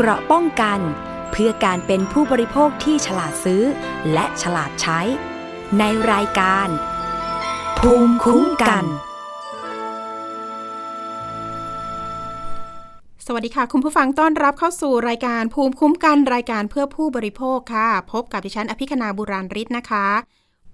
เกราะป้องกัน เพื่อการเป็นผู้บริโภคที่ฉลาดซื้อ และฉลาดใช้ ในรายการ ภูมิคุ้มกัน สวัสดีค่ะ คุณผู้ฟังต้อนรับเข้าสู่รายการภูมิคุ้มกันรายการเพื่อผู้บริโภคค่ะ พบกับดิฉันอภิคณาบุราริศนะคะ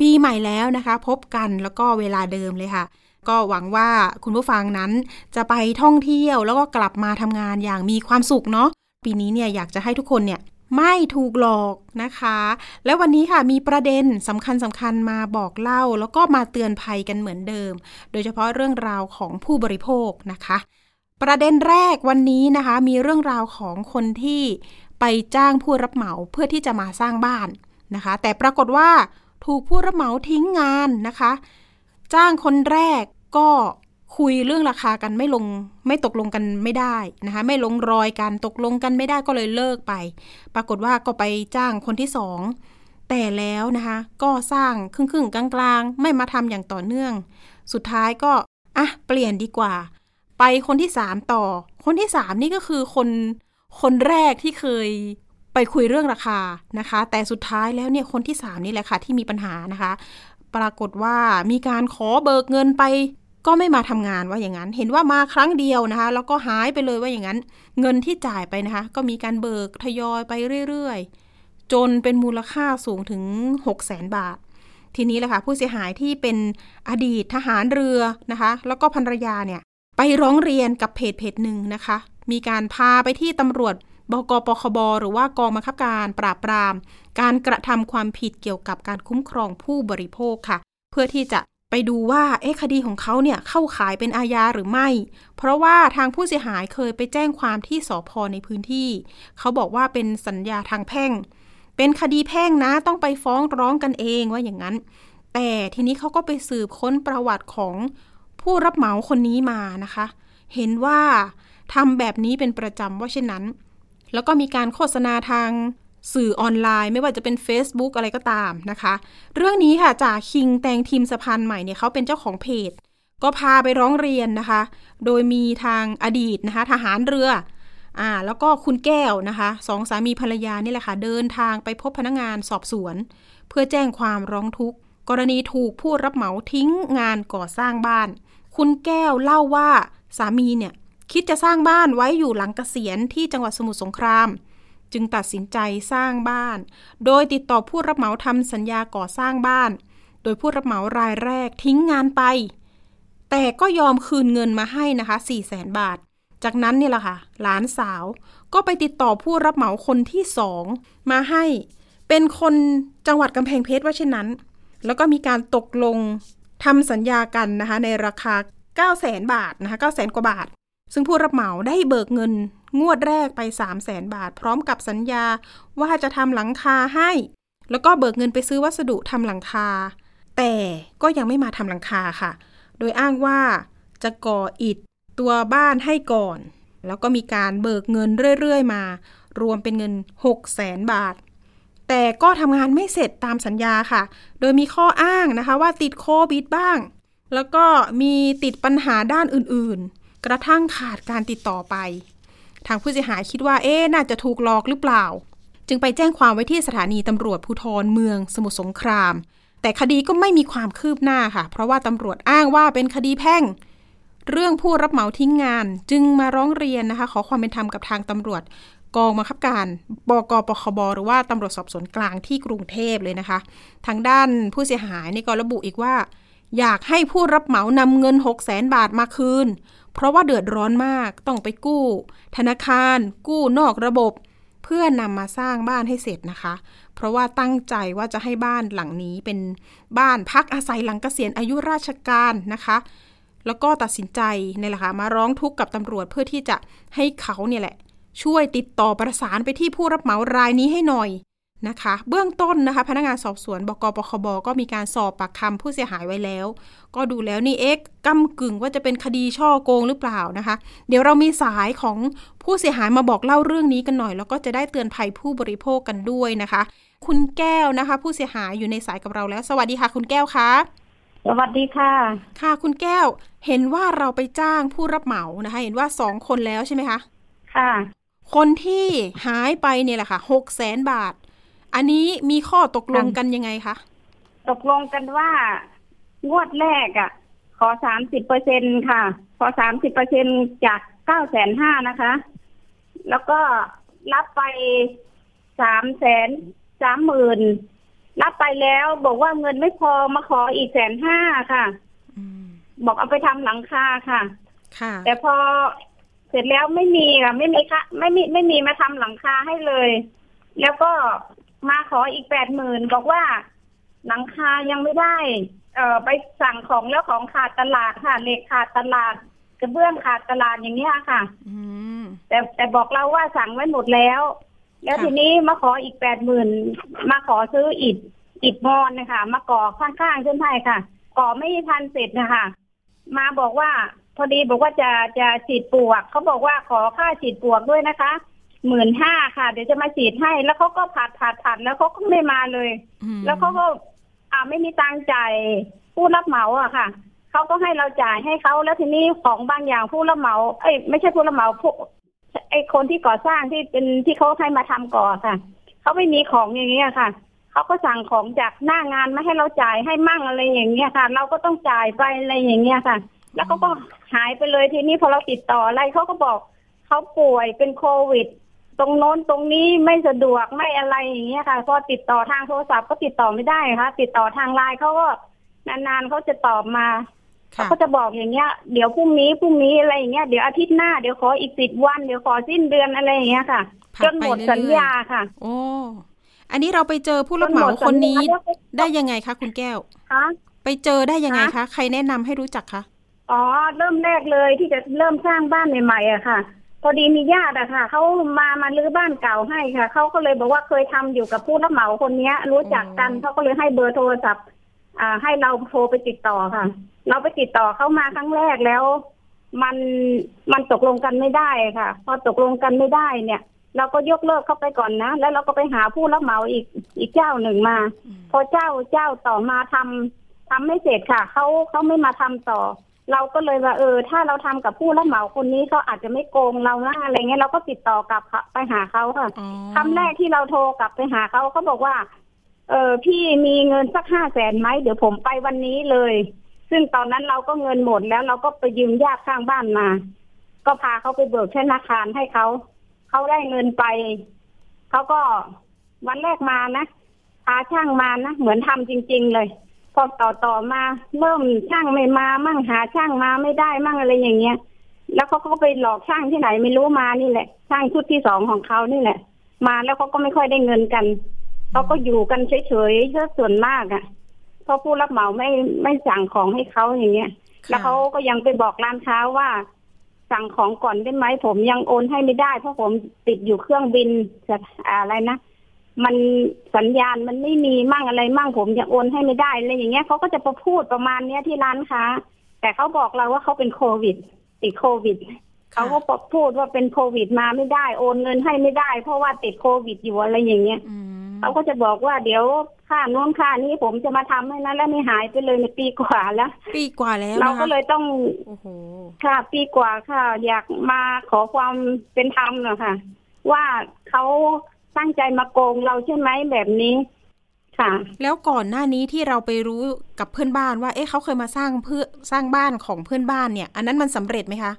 ปีใหม่แล้วนะคะ พบกันแล้วก็เวลาเดิมเลยค่ะก็หวังว่าคุณผู้ฟังนั้นจะไปท่องเที่ยวแล้วก็กลับมาทำงานอย่างมีความสุขเนาะ ปีนี้เนี่ยอยากจะให้ทุกคนเนี่ยไม่ถูกหลอกนะคะ และวันนี้ค่ะมีประเด็นสำคัญสำคัญมาบอกเล่า แล้วก็มาเตือนภัยกันเหมือนเดิม โดยเฉพาะเรื่องราวของผู้บริโภคนะคะ ประเด็นแรกวันนี้นะคะ มีเรื่องราวของคนที่ไปจ้างผู้รับเหมาเพื่อที่จะมาสร้างบ้านนะคะ แต่ปรากฏว่าถูกผู้รับเหมาทิ้งงานนะคะ จ้างคนแรกก็ คุยเรื่องราคากันไม่ลงไม่ตกลงกันไม่ได้นะคะไม่ลงรอยกันตกลงกันไม่ได้ก็เลยเลิกไป ปรากฏว่าก็ไปจ้างคนที่สองแต่แล้วนะคะก็สร้างครึ่งครึ่งกลางกลางๆ ไม่มาทำอย่างต่อเนื่อง สุดท้ายก็อะเปลี่ยนดีกว่า ไปคนที่สามต่อ คนที่สามนี่ก็คือคนคนแรกที่เคยไปคุยเรื่องราคานะคะ แต่สุดท้ายแล้วเนี่ยคนที่สามนี่แหละค่ะที่มีปัญหานะคะ ปรากฏว่ามีการขอเบิกเงินไป ก็ไม่มาทำงานว่าอย่างนั้น เห็นว่ามาครั้งเดียวนะคะ แล้วก็หายไปเลยว่าอย่างนั้น เงินที่จ่ายไปนะคะ ก็มีการเบิกทยอยไปเรื่อยๆ จนเป็นมูลค่าสูงถึง 6 0แสนบาท ทีนี้แหละค่ะผู้เสียหายที่เป็นอดีตทหารเรือนะคะ แล้วก็ภรรยาเนี่ยไปร้องเรียนกับเพจเพจหนึ่งนะคะ มีการพาไปที่ตำรวจบกปคบหรือว่ากองบังคับการปราบปราม การกระทำความผิดเกี่ยวกับการคุ้มครองผู้บริโภคค่ะ เพื่อที่จะ ไปดูว่าเอ๊ะคดีของเขาเนี่ยเข้าขายเป็นอาญาหรือไม่ เพราะว่าทางผู้เสียหายเคยไปแจ้งความที่สพในพื้นที่ เขาบอกว่าเป็นสัญญาทางแพ่ง เป็นคดีแพ่งนะต้องไปฟ้องร้องกันเองว่าอย่างนั้น แต่ทีนี้เขาก็ไปสืบค้นประวัติของผู้รับเหมาคนนี้มานะคะ เห็นว่าทำแบบนี้เป็นประจำว่าเช่นนั้น แล้วก็มีการโฆษณาทาง สื่อออนไลน์ ไม่ว่าจะเป็น Facebook อะไรก็ตามนะคะ เรื่องนี้ค่ะจากคิงแตงทีมสะพานใหม่เนี่ยเขาเป็นเจ้าของเพจ ก็พาไปร้องเรียนนะคะ โดยมีทางอดีตนะคะ ทหารเรืออ่าแล้วก็คุณแก้วนะคะสองสามีภรรยานี่แหละค่ะ เดินทางไปพบพนักงานสอบสวน เพื่อแจ้งความร้องทุกข์ กรณีถูกผู้รับเหมาทิ้งงานก่อสร้างบ้าน คุณแก้วเล่าว่าสามีเนี่ยคิดจะสร้างบ้านไว้อยู่หลังเกษียณที่จังหวัดสมุทรสงคราม จึงตัดสินใจสร้างบ้าน โดยติดต่อผู้รับเหมาทำสัญญาก่อสร้างบ้าน โดยผู้รับเหมารายแรกทิ้งงานไป แต่ก็ยอมคืนเงินมาให้นะคะ4 0 0แสนบาท จากนั้นเนี่ยแหละค่ะ หลานสาวก็ไปติดต่อผู้รับเหมาคนที่สองมาให้ เป็นคนจังหวัดกำแพงเพชรว่าเช่นนั้น แล้วก็มีการตกลงทำสัญญากันนะคะในราคา 9 0 0แสนบาทนะคะ9 0 0แสนกว่าบาท ซึ่งผู้รับเหมาได้เบิกเงิน งวดแรกไป 3 0 0แสนบาท พร้อมกับสัญญาว่าจะทำหลังคาให้ แล้วก็เบิกเงินไปซื้อวัสดุทำหลังคา แต่ก็ยังไม่มาทำหลังคาค่ะ โดยอ้างว่าจะก่ออิฐตัวบ้านให้ก่อน แล้วก็มีการเบิกเงินเรื่อยๆมา รวมเป็นเงิน 6 0แสนบาท แต่ก็ทำงานไม่เสร็จตามสัญญาค่ะ โดยมีข้ออ้างนะคะว่าติดโควิดบ้าง แล้วก็มีติดปัญหาด้านอื่นๆ กระทั่งขาดการติดต่อไป ทางผู้เสียหายคิดว่าเอ๊น่าจะถูกหลอกหรือเปล่า จึงไปแจ้งความไว้ที่สถานีตำรวจภูธรเมืองสมุทรสงคราม แต่คดีก็ไม่มีความคืบหน้าค่ะ เพราะว่าตำรวจอ้างว่าเป็นคดีแพ่ง เรื่องผู้รับเหมาทิ้งงาน จึงมาร้องเรียนนะคะ ขอความเป็นธรรมกับทางตำรวจกองบังคับการบกปคบหรือว่าตำรวจสอบสวนกลางที่กรุงเทพเลยนะคะ ทางด้านผู้เสียหายนี่ก็ระบุอีกว่า อยากให้ผู้รับเหมานำเงิน 6 0แสนบาทมาคืน เพราะว่าเดือดร้อนมากต้องไปกู้ ธนาคาร กู้นอกระบบ เพื่อนำมาสร้างบ้านให้เสร็จนะคะ เพราะว่าตั้งใจว่าจะให้บ้านหลังนี้เป็นบ้านพักอาศัยหลังเกษียณอายุราชการนะคะ แล้วก็ตัดสินใจในแหละค่ะมาร้องทุกข์กับตำรวจเพื่อที่จะให้เขาเนี่ยแหละ ช่วยติดต่อประสานไปที่ผู้รับเหมารายนี้ให้หน่อย นะคะ เบื้องต้นนะคะ พนักงานสอบสวนบกปคบก็มีการสอบปากคำผู้เสียหายไว้แล้ว ก็ดูแล้วนี่เอ๊ะกำกึ่งว่าจะเป็นคดีช่อโกงหรือเปล่านะคะ เดี๋ยวเรามีสายของผู้เสียหายมาบอกเล่าเรื่องนี้กันหน่อย แล้วก็จะได้เตือนภัยผู้บริโภคกันด้วยนะคะ คุณแก้วนะคะ ผู้เสียหายอยู่ในสายกับเราแล้ว สวัสดีค่ะ คุณแก้วคะสวัสดีค่ะ ค่ะ คุณแก้วเห็นว่าเราไปจ้างผู้รับเหมานะคะ เห็นว่าสองคนแล้วใช่ไหมคะ ค่ะ คนที่หายไปเนี่ยแหละค่ะหกแสนบาท อันนี้มีข้อตกลงกันยังไงคะ ตกลงกันว่างวดแรกอะ่ะ ขอสามสิบเปอร์เซ็นค่ะ ขอสามสิบเปอร์เซ็นจากเก้าแสนห้านะคะ แล้วก็รับไปสามแสนสามหมื่นรับไปแล้วบอกว่าเงินไม่พอมาขออีกแสนห้าค่ะอืมบอกเอาไปทำหลังคาค่ะ ค่ะ แต่พอเสร็จแล้วไม่มีค่ะ ไม่มีค่ะไม่มีไม่มีมาทำหลังคาให้เลย แล้วก็ มาขออีกแปดหมื่นบอกว่า หลังคายังไม่ได้ เอ่อไปสั่งของแล้วของขาดตลาดค่ะเหล็กขาดตลาดกระเบื้องขาดตลาดอย่างเงี้ยค่ะอืมแต่แต่บอกเราว่าสั่งไว้หมดแล้ว แล้วค่ะทีนี้มาขออีกแปดหมื่นมาขอซื้ออิฐอิฐมอนนะคะมาก่อข้างๆขึ้นให้ค่ะ ก่อไม่ทันเสร็จนะคะมาบอกว่า พอดีบอกว่าจะจะฉีดปลวกเขาบอกว่าขอค่าฉีดปลวกด้วยนะคะ หมื่นห้าค่ะ เดี๋ยวจะมาฉีดให้ แล้วเขาก็ผัดผัดผัดแล้วเขาก็ไม่มาเลยอืมแล้วเขาก็อ่าไม่มีตังค์จ่ายผู้รับเหมาอะค่ะเขาก็ให้เราจ่ายให้เขาแล้วทีนี้ของบางอย่างผู้รับเหมา เอ้ยไม่ใช่ผู้รับเหมาผู้ไอคนที่ก่อสร้างที่เป็นที่เขาให้มาทำก่อค่ะเขาไม่มีของอย่างเงี้ยค่ะเขาก็สั่งของจากหน้างานมาให้เราจ่ายให้มั่งอะไรอย่างเงี้ยค่ะ เราก็ต้องจ่ายไปอะไรอย่างเงี้ยค่ะ แล้วเขาก็หายไปเลยทีนี้พอเราติดต่ออะไรเขาก็บอกเขาป่วยเป็นโควิด ตรงโน้นตรงนี้ไม่สะดวกไม่อะไรอย่างเงี้ยค่ะพอติดต่อทางโทรศัพท์ก็ติดต่อไม่ได้ค่ะ ติดต่อทางไลน์เขาก็นานๆเขาจะตอบมาค่ะเขาจะบอกอย่างเงี้ยเดี๋ยวพรุ่งนี้พรุ่งนี้อะไรอย่างเงี้ยเดี๋ยวอาทิตย์หน้าเดี๋ยวขออีกสิบวันเดี๋ยวขอสิ้นเดือนอะไรอย่างเงี้ยค่ะผัจดนไปหมดเรื่อยๆสัญญาค่ะ โอ้อันนี้เราไปเจอผู้รับเหมาจนหมดคนนี้สัญญาแล้วได้ยังไงคะคุณแก้วคะไปเจอได้ยังไงคะคะใครแนะนำให้รู้จักคะอ๋อ เริ่มแรกเลยที่จะเริ่มสร้างบ้านใหม่ๆอะค่ะ พอดีมีญาติอะค่ะเขามามาลื้อบ้านเก่าให้ค่ะเขาก็เลยบอกว่าเคยทำอยู่กับผู้รับเหมาคนเนี้ย รู้จักกันอ๋อเขาก็เลยให้เบอร์โทรศัพท์ อ่า ให้เราโทรไปติดต่อค่ะ เราไปติดต่อเขามาครั้งแรกแล้ว มันมันตกลงกันไม่ได้ค่ะ พอตกลงกันไม่ได้เนี่ย เราก็ยกเลิกเข้าไปก่อนนะแล้วเราก็ไปหาผู้รับเหมาอีกอีกเจ้าหนึ่งมาอืมพอเจ้าเจ้าต่อมาทำทำไม่เสร็จค่ะเขาเขาไม่มาทำต่อ เราก็เลยว่าเออ ถ้าเราทำกับผู้รับเหมาคนนี้เขาอาจจะไม่โกงเรานะอะไรเงี้ยเราก็ติดต่อกลับค่ะไปหาเขาค่ะอ๋อคำแรกที่เราโทรกลับไปหาเขาเขาบอกว่า เออพี่มีเงินสักห้าแสนไหมเดี๋ยวผมไปวันนี้เลย ซึ่งตอนนั้นเราก็เงินหมดแล้วเราก็ไปยืมญาติข้างบ้านมา ก็พาเขาไปเบิกธนาคารให้เขาเขาได้เงินไปเขาก็วันแรกมานะพาช่างมานะเหมือนทำจริง ๆ เลย พอต่อต่อมาเริ่มช่างไม่มามั่งหาช่างมาไม่ได้มั่งอะไรอย่างเงี้ย แล้วเขาก็ไปหลอกช่างที่ไหนไม่รู้มานี่แหละ ช่างชุดที่สองของเขานี่แหละ มาแล้วเขาก็ไม่ค่อยได้เงินกันเขาก็อยู่กันเฉยๆเ่ส่วนมากอะ่ะเพราะผู้รับเหมาไม่ไม่สั่งของให้เขาอย่างเงี้ยค่ะแล้วเขาก็ยังไปบอกร้านค้าว่า สั่งของก่อนได้ไหมผมยังโอนให้ไม่ได้เพราะผมติดอยู่เครื่องบินจะอะไรนะ มันสัญญาณมันไม่มีมั่งอะไรมั่งผมยังโอนให้ไม่ได้อะไรอย่างเงี้ยเขาก็จะประพูดประมาณเนี้ยที่ร้านค้าแต่เขาบอกเราว่าเขาเป็นโควิด ติดโควิดเขาก็บอกพูดว่าเป็นโควิดมาไม่ได้โอนเงินให้ไม่ได้ เพราะว่าติดโควิดอยู่อะไรอย่างเงี้ยอืมเขาก็จะบอกว่าเดี๋ยวค่าโน้นค่านี้ผมจะมาทำให้นะแล้วไม่หายไปเลยในปีกว่าแล้ว ปีกว่าแล้วเรานะคะก็เลยต้องโอ้โหค่ะปีกว่าค่ะ อยากมาขอความเป็นธรรมหน่อยค่ะ ว่าเขา ตั้งใจมาโกงเราใช่ไหมแบบนี้ค่ะ แล้วก่อนหน้านี้ที่เราไปรู้กับเพื่อนบ้านว่า เอ๊ะเขาเคยมาสร้างเพื่อสร้างบ้านของเพื่อนบ้านเนี่ย อันนั้นมันสำเร็จไหมคะ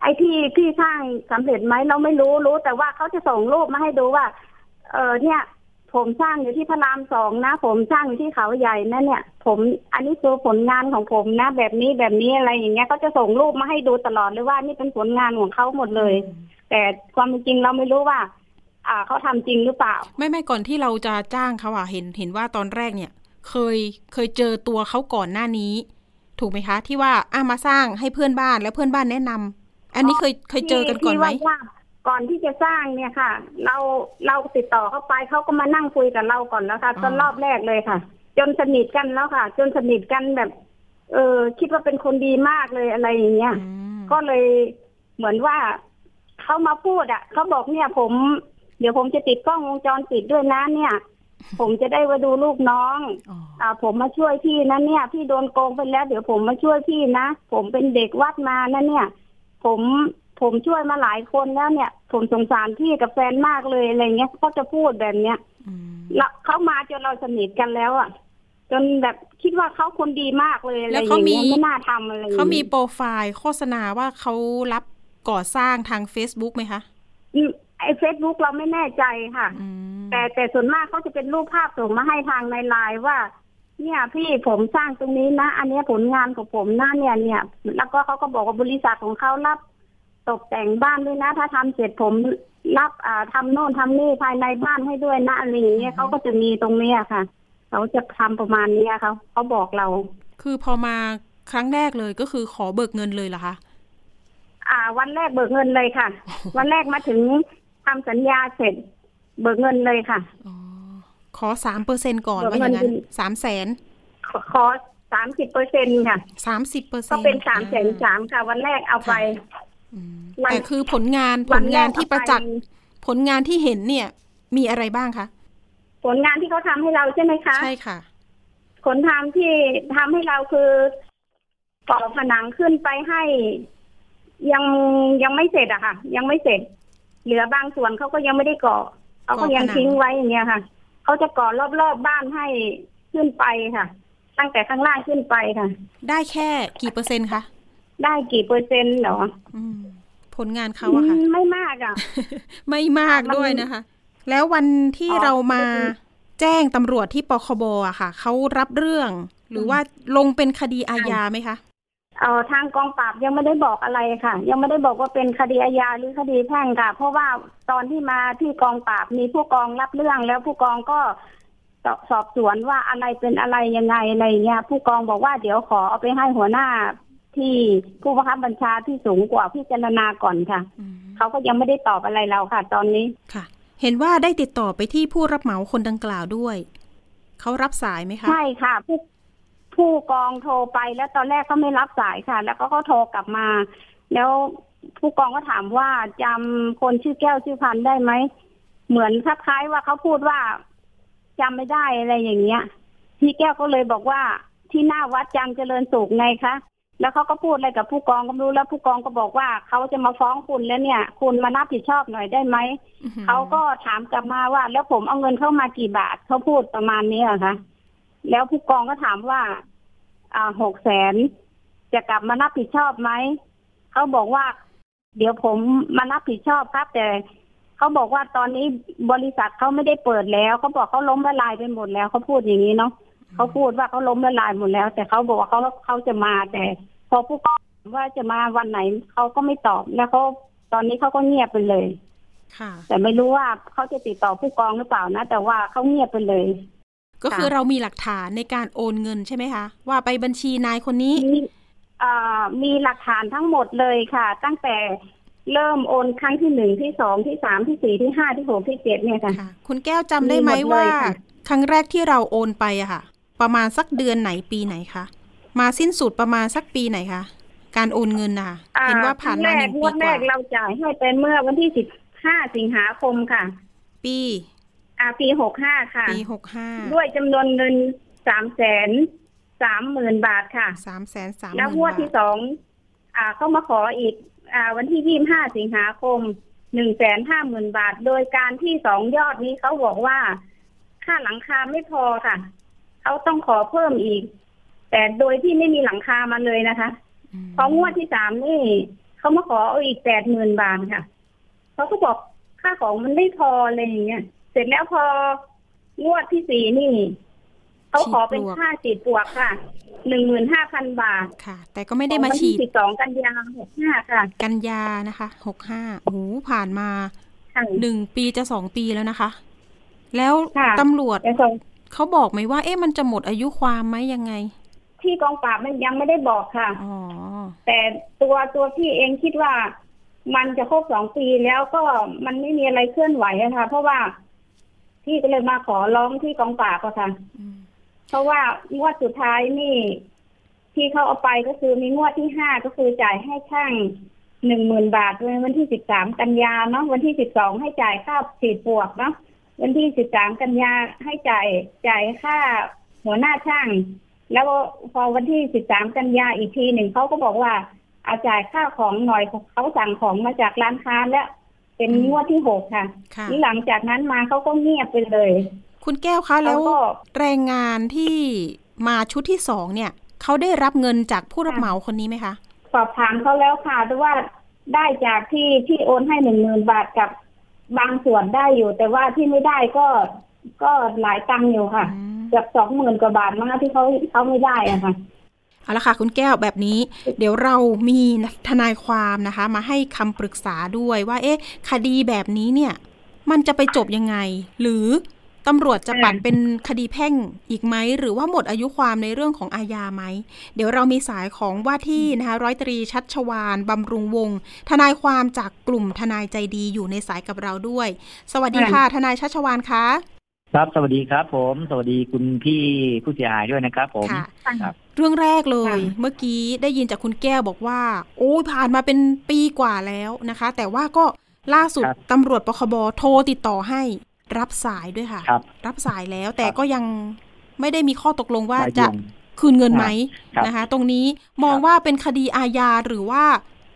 ไอ้ที่ที่สร้างสำเร็จไหมเราไม่รู้รู้ แต่ว่าเขาจะส่งรูปมาให้ดูว่า เออเนี่ย ผมสร้างอยู่ที่พระรามสองนะ ผมสร้างอยู่ที่เขาใหญ่นะเนี่ย ผมอันนี้คือผลงานของผมนะ แบบนี้แบบนี้อะไรอย่างเงี้ยเขาจะส่งรูปมาให้ดูตลอดเลยว่านี่เป็นผลงานของเขาหมดเลย แต่ความเป็นจริงเราไม่รู้ว่า อ่าเขาทำจริงหรือเปล่า ไม่ไม่ก่อนที่เราจะจ้างเขาอะเห็นเห็นว่าตอนแรกเนี่ย เคยเคยเจอตัวเขาก่อนหน้านี้ ถูกไหมคะ ที่ว่าอะมาสร้างให้เพื่อนบ้านแล้วเพื่อนบ้านแนะนำอันนี้เคยเคยเจอกันก่อนไหมที่ว่าก่อนที่จะสร้างเนี่ยค่ะ เราเราติดต่อเข้าไปเขาก็มานั่งคุยกับเราก่อนแล้วค่ะอ๋อตอนรอบแรกเลยค่ะ จนสนิทกันแล้วค่ะ จนสนิทกันแบบ เออคิดว่าเป็นคนดีมากเลยอะไรอย่างเงี้ยอืมก็เลยเหมือนว่าเขามาพูดอะเขาบอกเนี่ยผม เดี๋ยวผมจะติดกล้องวงจรปิดด้วยนะเนี่ย ผมจะได้มาดูลูกน้องอ๋ออ่าผมมาช่วยพี่นะเนี่ย พี่โดนโกงไปแล้ว เดี๋ยวผมมาช่วยพี่นะผมเป็นเด็กวัดมานะเนี่ย ผมผมช่วยมาหลายคนแล้วเนี่ย ผมสงสารพี่กับแฟนมากเลยอะไรเงี้ยเขาจะพูดแบบเนี้ยอืมแล้วเขามาจนเราสนิทกันแล้วอะจนแบบคิดว่าเขาคนดีมากเลยอะไรแล้วอย่าเขางมีเงี้ยไม่น่าทำอะไรอย่งงี้ยเขามีโปรไฟล์โฆษณาว่าเขารับก่อสร้างทาง Facebook ไหมคะอืม ไอ้เฟซบุ๊กเราไม่แน่ใจค่ะอืมแต่แต่ส่วนมากเขาจะเป็นรูปภาพส่งมาให้ทางในไลน์ว่า เนี่ยพี่ผมสร้างตรงนี้นะ อันเนี้ยผลงานของผมนะเนี่ยเนี่ย แล้วก็เขาก็บอกว่าบริษัทของเขารับตกแต่งบ้านด้วยนะ ถ้าทำเสร็จผมรับอ่าทำโน่นทำนี่ภายในบ้านให้ด้วยนะอะไรอย่างเงี้ยเขาก็จะมีตรงเนี้ยค่ะเขาจะทำประมาณเนี้ยเขาเขาบอกเรา คือพอมาครั้งแรกเลยก็คือขอเบิกเงินเลยเหรอคะอ่า วันแรกเบิกเงินเลยค่ะ วันแรกมาถึง ทำสัญญาเสร็จ เบิกเงินเลยค่ะ อ๋อ ขอสามเปอร์เซ็นก่อนเบิกว่าอย่างนั้เงินนสามแสนขอขอสามสิบเปอร์เซ็นค่ะสามสิบเปอร์เซ็นก็เป็นสามแสนสามค่ะ วันแรกเอาไปวันแต่คือผลงานผวันลแรกงานที่ประจักษ์เอาไปผลงานที่เห็นเนี่ย มีอะไรบ้างคะผลงานที่เขาทำให้เราใช่ไหมคะใช่ค่ะผลทำที่ทำให้เราคือก่อผนังขึ้นไปให้ ยังยังไม่เสร็จอะค่ะ ยังไม่เสร็จ เหลือบางส่วนเขาก็ยังไม่ได้ก่อเขาก็ยังก่อผนังทิ้งไว้อย่างเงี้ยค่ะเขาจะก่อรอบๆบบ้านให้ขึ้นไปค่ะ ตั้งแต่ข้างล่างขึ้นไปค่ะ ได้แค่กี่เปอร์เซ็นต์คะได้กี่เปอร์เซ็นต์เหรออืมผลงานเขาอะค่ะอืมไม่มากอะไม่มากมันด้วยนะคะ แล้ววันที่อ๋อเรามาก็คือแจ้งตำรวจที่ปคบอะค่ะเขารับเรื่อง หรือว่าลงเป็นคดีอาญาไหมคะ เออทางกองปราบยังไม่ได้บอกอะไรค่ะ ยังไม่ได้บอกว่าเป็นคดีอาญาหรือคดีแพ่งค่ะ เพราะว่าตอนที่มาที่กองปราบมีผู้กองรับเรื่องแล้วผู้กองก็สอบสอบสวนว่าอะไรเป็นอะไรยังไงอะไรเงี้ย ผู้กองบอกว่าเดี๋ยวขอเอาไปให้หัวหน้าที่ผู้บังคับบัญชาที่สูงกว่าพิจารณาก่อนค่ะอืมเขาก็ยังไม่ได้ตอบอะไรเราค่ะ ตอนนี้ค่ะ เห็นว่าได้ติดต่อไปที่ผู้รับเหมาคนดังกล่าวด้วย เขารับสายไหมคะ ใช่ค่ะผู้ ผู้กองโทรไปแล้วตอนแรกเขาไม่รับสายค่ะ แล้วก็เขาโทรกลับมา แล้วผู้กองก็ถามว่าจำคนชื่อแก้วชื่อพันธุ์ได้ไหมเหมือนคล้ายๆว่าเขาพูดว่าจำไม่ได้อะไรอย่างเงี้ย พี่แก้วก็เลยบอกว่าที่หน้าวัดจันทร์เจริญสุขไงคะแล้วเขาก็พูดอะไรกับผู้กองก็ไม่รู้แล้วผู้กองก็บอกว่าเขาจะมาฟ้องคุณแล้วเนี่ย คุณมารับผิดชอบหน่อยได้ไหมอื้อหือเขาก็ถามกลับมาว่า แล้วผมเอาเงินเข้ามากี่บาทเขาพูดประมาณนี้เหรอคะ แล้วผู้กองก็ถามว่า อ่าหกแสนจะกลับมารับผิดชอบไหมเขาบอกว่า เดี๋ยวผมมารับผิดชอบครับแต่เขาบอกว่าตอนนี้บริษัทเขาไม่ได้เปิดแล้วเขาบอกเขาล้มละลายไปหมดแล้วเขาพูดอย่างนี้เนาะเขาพูดว่าเขาล้มละลายหมดแล้ว แต่เขาบอกว่าเขาเขาจะมาแต่ พอผู้กองถามว่าจะมาวันไหนเขาก็ไม่ตอบแล้วเขาตอนนี้เขาก็เงียบไปเลย ค่ะ แต่ไม่รู้ว่าเขาจะติดต่อผู้กองหรือเปล่านะแต่ว่าเขาเงียบไปเลย ก็คือเรามีหลักฐานในการโอนเงินใช่ไหมคะ ว่าไปบัญชีนายคนนี้มีเอ่อมีหลักฐานทั้งหมดเลยค่ะ ตั้งแต่เริ่มโอนครั้งที่หนึ่งที่สองที่สามที่สี่ที่ห้าที่หกที่เจ็ดเนี่ยค่ะค่ะคุณแก้วจำได้ไหมมีหมดเลยว่าค่ะครั้งแรกที่เราโอนไปอะค่ะ ประมาณสักเดือนไหนปีไหนคะมาสิ้นสุดประมาณสักปีไหนคะการโอนเงินนะคะอ่เห็นว่าผ่านมาหนึ่งงปีวดกแรว่ากเราจ่ายให้เป็นเมื่อวันที่สิบห้าสิงหาคมค่ะ ปี อ่าปีหกห้าค่ะ ปีหกห้าด้วยจำนวนเงินสามแสนสามหมื่นบาทค่ะสามแสนสามแล้วงหมื่วนดบาที่ทสองอ่าเขามาขออีก อ่า วันที่ยี่ห้าสิงหาคมหนึ่งแสนห้าหมื่นบาท โดยการที่สองยอดนี้เขาบอกว่า ค่าหลังคาไม่พอค่ะเขาต้องขอเพิ่มอีก แต่โดยที่ไม่มีหลังคามาเลยนะคะอืมพองวดที่สามนี่เขามาขอเอาอีกแปดหมื่นบาทค่ะเขาก็บอกค่าของมันไม่พออะไรอย่างเงี้ยเสร็จแล้วพองวดที่สี่นี่เขาขอเป็นค่าฉีดปลวกค่ะหนึ่งหมื่นห้าพันบาทค่ะ แต่ก็ไม่ได้มาฉีดสิบสองกันยาหกห้าค่ะ กันยานะคะหกห้าโอ้โหผ่านมาค่ะหนึ่งปีจะสองปีแล้วนะคะ แล้วค่ะตำรวจแต่ส่งเขาบอกไหมว่า เอ๊ะมันจะหมดอายุความไหมยังไง ที่กองปราบมันยังไม่ได้บอกค่ะอ๋อแต่ตัวตัวพี่เองคิดว่า มันจะครบสองปีแล้วก็มันไม่มีอะไรเคลื่อนไหวอะค่ะเพราะว่า พี่ก็เลยมาขอร้องที่กองปราบอะค่ะอืมเพราะว่างวดสุดท้ายนี่ ที่เขาเอาไปก็คือมีงวดที่ห้าก็คือจ่ายให้ช่างหนึ่งหมื่นบาทในวันที่สิบสามกันยาเนาะวันที่สิบสองให้จ่ายค่าฉีดปลวกเนาะวันที่สิบสามกันยาให้จ่ายจ่ายค่าหัวหน้าช่าง แล้วพอวันที่สิบสามกันยาอีกทีหนึ่งเขาก็บอกว่า อาจ่ายค่าของหน่อยเขาสั่งของมาจากร้านค้าแล้ว เป็นงวดที่หกค่ะค่ะนี่หลังจากนั้นมาเขาก็เงียบไปเลย คุณแก้วคะแล้วเขาก็แรงงานที่มาชุดที่สองเนี่ยเขาได้รับเงินจากผู้รับเหมาคนนี้ไหมคะ สอบถามเขาแล้วค่ะแต่ว่าได้จากที่ที่โอนให้หนึ่งหมื่นบาทกับบางส่วนได้อยู่ แต่ว่าที่ไม่ได้ก็ก็หลายตังค์อยู่ค่ะอืมเกือบสองหมื่นกว่าบาทมั้งนะที่เขาเขาไม่ได้อะค่ะ เอาละค่ะคุณแก้วแบบนี้ เดี๋ยวเรามีทนายความนะคะ มาให้คำปรึกษาด้วยว่า เอ๊ะ คดีแบบนี้เนี่ย มันจะไปจบยังไง หรือตำรวจจะปัดเป็นคดีแพ่งอีกไหม หรือว่าหมดอายุความในเรื่องของอาญาไหม เดี๋ยวเรามีสายของว่าที่นะคะร้อยตรีชัชวานบำรุงวงศ์ทนายความจากกลุ่มทนายใจดีอยู่ในสายกับเราด้วย สวัสดีค่ะ ทนายชัชวานคะ ครับ สวัสดีครับ ผม สวัสดีคุณพี่ผู้เสียหายด้วยนะครับ ผมค่ะ ครับ เรื่องแรกเลยค่ะเมื่อกี้ได้ยินจากคุณแก้วบอกว่า โอ้ยผ่านมาเป็นปีกว่าแล้วนะคะ แต่ว่าก็ล่าสุดครับตำรวจปคบโทรติดต่อให้ รับสายด้วยค่ะ ครับรับสายแล้วแต่ครับก็ยังไม่ได้มีข้อตกลงว่าบ่ายจะเบี่ยงคืนเงินไหมครับนะคะ ตรงนี้มองครับ ว่าเป็นคดีอาญาหรือว่า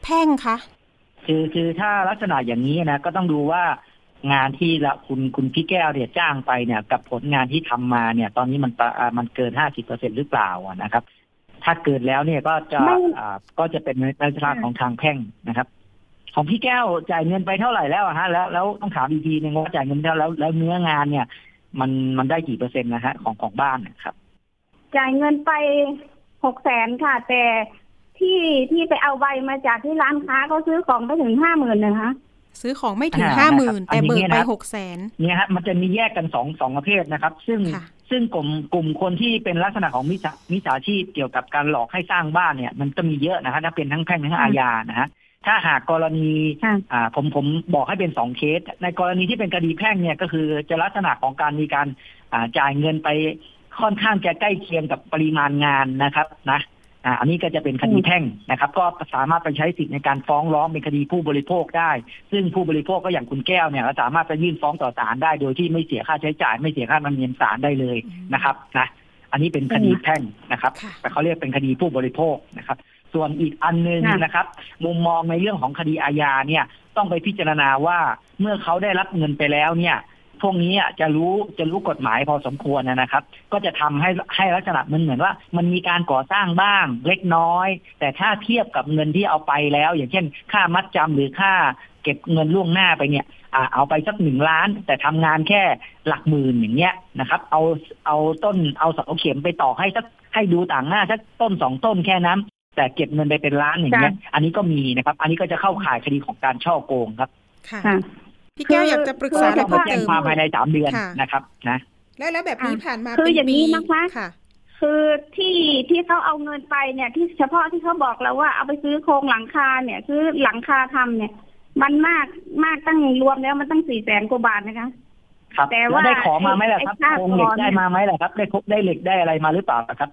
แพ่งคะ คือคือถ้าลักษณะอย่างนี้นะก็ต้องดูว่า งานที่ละคุณคุณพี่แก้วเนี่ยจ้างไปเนี่ย กับผลงานที่ทำมาเนี่ย ตอนนี้มันปะอ่ามันเกินห้าสิบเปอร์เซ็นหรือเปล่าอะนะครับ ถ้าเกิดแล้วเนี่ยก็จะไม่อ่าก็จะเป็นในลักษณะของทางแพ่งนะครับ ของพี่แก้วจ่ายเงินไปเท่าไหร่แล้วอะฮะแล้วแล้วต้องถามอีกทีหนึงว่าจ่ายเงินไปเท่าแล้วแล้วเนื้องานเนี่ย มันมันได้กี่เปอร์เซ็นต์นะฮะของของบ้านนะครับ จ่ายเงินไปหกแสนค่ะ แต่ที่ที่ไปเอาใบมาจากที่ร้านค้าเขาซื้อของไปถึงห้าหมื่นนะคะ ซื้อของไม่ถึงอ่าห้าหมื่นนะครับแต่เบิกอันนี้ไปนะหกแสนเนี่ยฮะมันจะมีแยกกันสองสองประเภทนะครับ ซึ่งค่ะซึ่งกลุ่มกลุ่มคนที่เป็นลักษณะของมิจฉามิจฉาชีพเกี่ยวกับการหลอกให้สร้างบ้านเนี่ย มันก็มีเยอะนะฮะถ้าเป็นทั้งแพ่งทั้งอาญานะฮะถ้าหากกรณีค่ะอ่าผมผมบอกให้เป็นสองเคส ในกรณีที่เป็นคดีแพ่งเนี่ยก็คือจะลักษณะของการมีการอ่าจ่ายเงินไปค่อนข้างจะใกล้เคียงกับปริมาณงานนะครับนะ อ่าอันนี้ก็จะเป็นคดีแพ่งนะครับ ก็สามารถไปใช้สิทธิ์ในการฟ้องร้องเป็นคดีผู้บริโภคได้ ซึ่งผู้บริโภคก็อย่างคุณแก้วเนี่ยก็สามารถไปยื่นฟ้องต่อศาลได้โดยที่ไม่เสียค่าใช้จ่าย ไม่เสียค่าธรรมเนียมศาลได้เลยนะครับนะอันนี้เป็นคดีแพ่งนะครับค่ะแต่เขาเรียกเป็นคดีผู้บริโภคนะครับ ส่วนอีกอันหนึงค่ะนะครับ มุมมองในเรื่องของคดีอาญาเนี่ยต้องไปพิจารณาว่าเมื่อเขาได้รับเงินไปแล้วเนี่ย พวกนี้อะจะรู้จะรู้กฎหมายพอสมควรนะครับ ก็จะทำให้ให้ลักษณะมันเหมือนว่า มันมีการก่อสร้างบ้างเล็กน้อย แต่ถ้าเทียบกับเงินที่เอาไปแล้ว อย่างเช่น ค่ามัดจำหรือค่าเก็บเงินล่วงหน้าไปเนี่ยอ่าเอาไปสักหนึ่งล้าน แต่ทำงานแค่หลักหมื่นอย่างเงี้ยนะครับ เอาเอาต้นเอาเสาเข็มไปต่อให้สักให้ดูต่างหน้าสักต้นสองต้นแค่นั้น แต่เก็บเงินไปเป็นล้านอย่างเงี้ย อันนี้ก็มีนะครับ อันนี้ก็จะเข้าข่ายคดีของการช่อโกงครับค่ะค่ะ พี่แก้วอยากจะปรึกษาคือะไรอเพิ่มแจ้งเติมความภายในสามเดือนค่ะนะครับนะแล้วแล้วแบบนี้อะผ่านมาคือเป็นอย่างนี้ปีนะคะค่ะคือที่ที่เขาเอาเงินไปเนี่ยที่เฉพาะที่เขาบอกเราว่าเอาไปซื้อโครงหลังคาเนี่ยซื้อหลังคาทำเนี่ย มันมากมากตั้งรวมแล้วมันตั้งสี่แสนกว่าบาทนะคะครับแต่แล้วว่าได้ขอมาไหมล่ะครับไอ้ค่าโครงเหล็กก่อนได้มาไหมล่ะครับ ได้ครบได้เหล็กได้อะไรมาหรือเปล่าครับ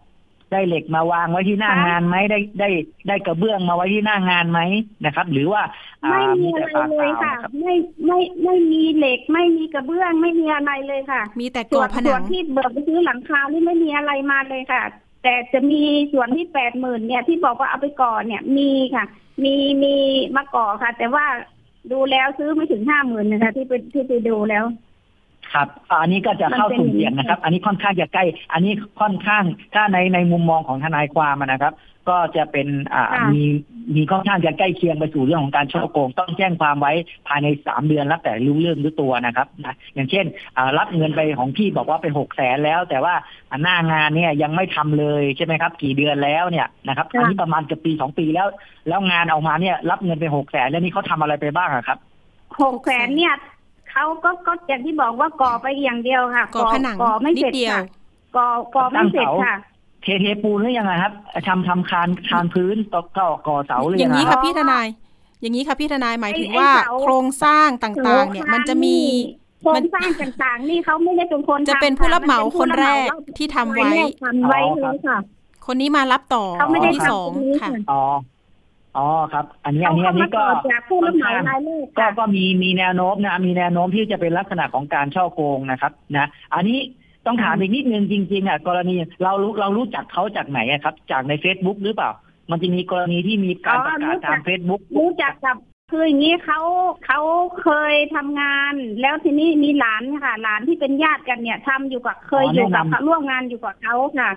ได้เหล็กมาวางไว้ที่หน้าคะงานไหมได้ได้ได้กระเบื้องมาไว้ที่หน้างานไหมนะครับ หรือว่าอ่าไม่มีแต่อะไรปากเลเปยล่าค่ะนะครับไม่ไม่ไม่มีเหล็ก ไม่มีกระเบื้องไม่มีอะไรเลยค่ะ มีแต่ส่ก่อวนผส่นัวนงที่เบิกไปซื้อหลังคานี่ไม่มีอะไรมาเลยค่ะ แต่จะมีส่วนที่แปดหมื่นเนี่ยที่บอกว่าเอาไปก่อเนี่ยมีค่ะ มีมีมาก่อค่ะ แต่ว่าดูแล้วซื้อไม่ถึงห้าหมื่นนะคะที่ไปที่ไปดูแล้ว ครับอันนี้ก็จะเข้ามันเป็นสุ่มเสี่ยงนะครับ อันนี้ค่อนข้างจะใกล้ อันนี้ค่อนข้างถ้าในในมุมมองของทนายความอะนะครับ ก็จะเป็นอ่าค่ะมีมีค่อนข้างจะใกล้เคียงไปสู่เรื่องของการช่อโกง ต้องแจ้งความไว้ภายในสามเดือนแล้วแต่รู้เรื่องรู้ตัวนะครับนะอย่างเช่นอ่ารับเงินไปของพี่บอกว่าเป็นหกแสนแล้ว แต่ว่าหน้างานเนี่ยยังไม่ทำเลยใช่ไหมครับ กี่เดือนแล้วเนี่ยนะครับค่ะอันนี้ประมาณเกือบปีสองปีแล้ว แล้วงานออกมาเนี่ยรับเงินไปหกแสนแล้วนี่เขาทำอะไรไปบ้างอะครับหกแสนเนี่ย เขาก็ก็อย่างที่บอกว่าก่อไปอย่างเดียวค่ะ ก่อผนังก่อไม่นิเสดร็จเดียวค่ะก่อก่อไม่เสร็จค่ะเทเทปูนหรือยังไงครับทำทำคานคานพื้นตอกก่อก่อเสาหรืออยัย่างงไงนี้คค่ะรับพี่ทนาย อย่างนี้ค่ะพี่ทนายหมายถึงไอ้ว่าไอ้เสาโครงสร้างต่างๆ เนี่ยมันจะมีโครงสร้างต่างๆ นี่เขาไม่ได้เป็นคนจะทำเป็นผู้รับเหมาะคนแรกมัเป็ที่นทำผู้รับไว้เหมาทำไว้เลยค่ะ คนนี้มารับต่อเขาไม่ได้คนที่ทำสองตรงนี้ค่ะค่ะอ๋อ อ๋อครับ อันนี้อัเขานนี้อัเข้านมานี้ต่ก็อจากผู้รับเหมารายแรกก็ค่ะก็มีมีแนวโน้มนะมีแนวโน้มที่จะเป็นลักษณะของการช่อโกงนะครับ นะ อันนี้ต้องถามอีกนิดนึงจริงๆอะกรณีเรารู้เรารู้จักเขาจากไหนอะครับ จากใน Facebook หรือเปล่า มันจะมีกรณีที่มีการอ๋อประกาศรู้จักตามเฟซบุ๊กรู้จักกับคืออย่างนี้เขาเขาเคยทำงาน แล้วทีนี้มีหลานค่ะ หลานที่เป็นญาติกันเนี่ยทำอยู่กับเคยอยู่กับเขาร่วมงานอยู่กับเขาค่ะ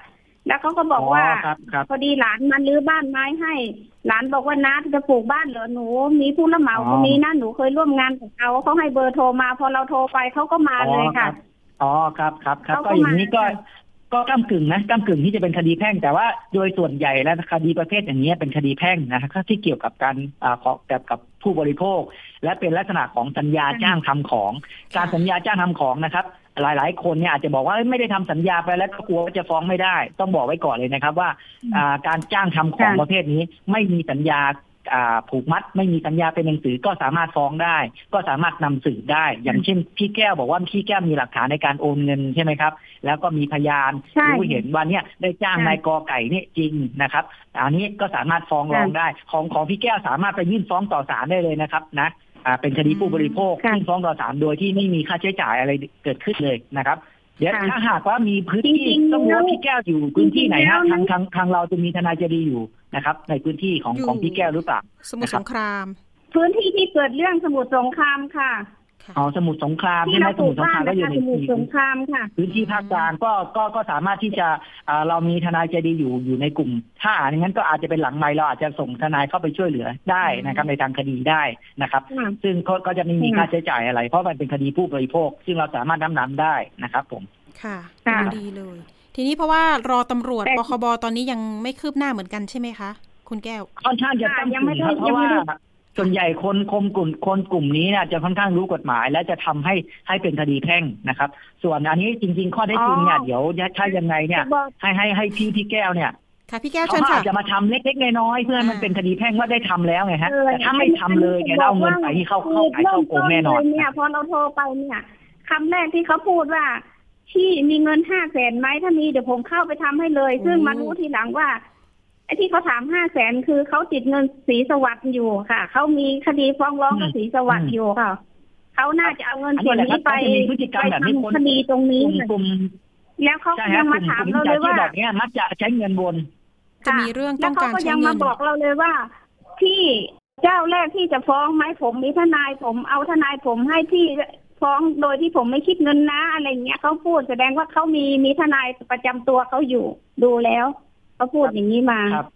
แล้วเขาก็บอกว่าครับครับ พอดีหลานมันรื้อบ้านไม้ให้ หลานบอกว่าน้าจะปลูกบ้านเหรอหนู มีผู้รับเหมาอ๋อ คนนี้นะหนูเคยร่วมงานกับเขาเขาให้เบอร์โทรมา พอเราโทรไปเขาก็มาเลยค่ะ อ๋อครับครับครับเขาก็ก็อย่างนี้ก็มาก็ก้ากึ่งนะก้ากึ่งที่จะเป็นคดีแพ่ง แต่ว่าโดยส่วนใหญ่แล้วคดีประเภทอย่างนี้ยเป็นคดีแพ่งนะครับที่เกี่ยวกับการอ่าขอแบบกับผู้บริโภค และเป็นลักษณะของสัญญาจ้างทำของ การสัญญาจ้างทำของนะครับ หลายๆ คนเนี่ยอาจจะบอกว่าเอ้ยไม่ได้ทำสัญญาไปแล้วก็กลัวว่าจะฟ้องไม่ได้ ต้องบอกไว้ก่อนเลยนะครับ ว่าอ่าการจ้างทำของค่ะประเภทนี้ไม่มีสัญญาอ่าผูกมัดไม่มีสัญญาเป็นหนังสือก็สามารถฟ้องได้ ก็สามารถนำสืบได้ อย่างเช่นพี่แก้วบอกว่าพี่แก้วมีหลักฐานในการโอนเงินใช่ไหมครับ แล้วก็มีพยานใช่รู้เห็นว่าเนี่ยได้จ้างค่ะนายกอไก่เนี่ยจริงนะครับ อันนี้ก็สามารถฟ้องร้องค่ะได้ ของของพี่แก้วสามารถไปยื่นฟ้องต่อศาลได้เลยนะครับนะ อ่าเป็นคดีผู้บริโภคค่ะยื่นฟ้องต่อศาลโดยที่ไม่มีค่าใช้จ่ายอะไรเกิดขึ้นเลยนะครับ เดี๋ยวค่ะถ้าหากว่ามีพื้นที่จริงๆต้องรู้ว่าแล้วพี่แก้วอยู่พื้นที่ไหนจริฮะงๆแล้วทางทางทางเราจะมีทนายเจดีอยู่นะครับ ในพื้นที่ของอยู่ ของพี่แก้วหรือเปล่า สมุทรสงคราม พื้นที่ที่เกิดเรื่องสมุทรสงครามค่ะค่ะ อ๋อสมุทรสงครามที่ใช่ไหมเราสปลูมุกทรสงบ้าครามนก็อยู่นะคะในสมุทรสงครามค่ะพื้นที่ภาคกลางก็ก็ก็สามารถที่จะอ่าเรามีทนายใจดีอยู่อยู่ในกลุ่ม ถ้าอย่างนั้นก็อาจจะเป็นหลังไมค์เราอาจจะส่งทนายเข้าไปช่วยเหลือได้นะครับในทางคดีได้นะครับค่ะซึ่งก็ก็จะไม่มีอืมค่าใช้จ่ายอะไร เพราะมันเป็นคดีผู้บริโภค ซึ่งเราสามารถน้ำน้ำได้นะครับ ผมค่ะค่ะดีเลย ทีนี้เพราะว่ารอตำรวจแต่ปคบตอนนี้ยังไม่คืบหน้าเหมือนกันใช่ไหมคะ คุณแก้วค่อนข้างจะค่ะตั้งยังไม่กึ่งครับได้เพราะว่ายังไม่ได้ ส่วนใหญ่คนคมกลุ่มคนกลุ่มนี้เนี่ยจะค่อนข้างรู้กฎหมาย และจะทำให้ให้เป็นคดีแพ่งนะครับ ส่วนอันนี้จริง ๆ ข้อได้จริงเนี่ยอ๋อเดี๋ยวถ้ายังไงเนี่ยบอกให้ให้ให้พี่พี่แก้วเนี่ยค่ะพี่แก้วเขาเชิญอาค่ะจจะมาทำเล็กๆน้อยๆเพื่อให้มันอ่าเป็นคดีแพ่งว่าได้ทำแล้วไงฮะเออแต่ถ้าไม่ทำเลยเนี่ยแล้วเอาเงินไปที่เข้าเข้าขายเข้าโกงแน่นอนเริ่มต้เลยเนี่ยพอเราโทรไปเนี่ยคำแรกที่เขาพูดว่าพี่มีเงินห้าแสนไหมถ้ามีเดี๋ยวผมเข้าไปทำให้เลย ซึ่งมารู้ทีหลังว่า ไอ้ที่เขาถามห้าแสนคือเขาติดเงินสีสวัสดิ์อยู่ค่ะ เขามีคดีฟ้องร้องกับสีสวัสดิ์อยู่ค่ะ เขาน่าจะเอาเงินส่วนนี้ไปอันนี้แหละครับเขาจะมีพฤติกรรมแบบนี้ไปคนทำคดีตรงกนี้ลุ่มกลุ่มแล้วเขาใช่ก็ฮะยังกมาลุ่มถามกลุ่มเรามิจเลฉายชีพว่าแบบเนี้ยมักจะใช้เงินวนจะมีเรื่องแล้ต้วองเขาการก็ใช้ยังเงิมานบอกเราเลยว่าพี่เจ้าแรกที่จะฟ้องไหมผมมีทนายผมเอาทนายผมให้พี่ฟ้องโดยที่ผมไม่คิดเงินนะอะไรเงี้ยเขาพูดแสดงว่าเขามีมีทนายประจำตัวเขาอยู่ดูแล้ว เขาพูดอย่างนี้มาครับ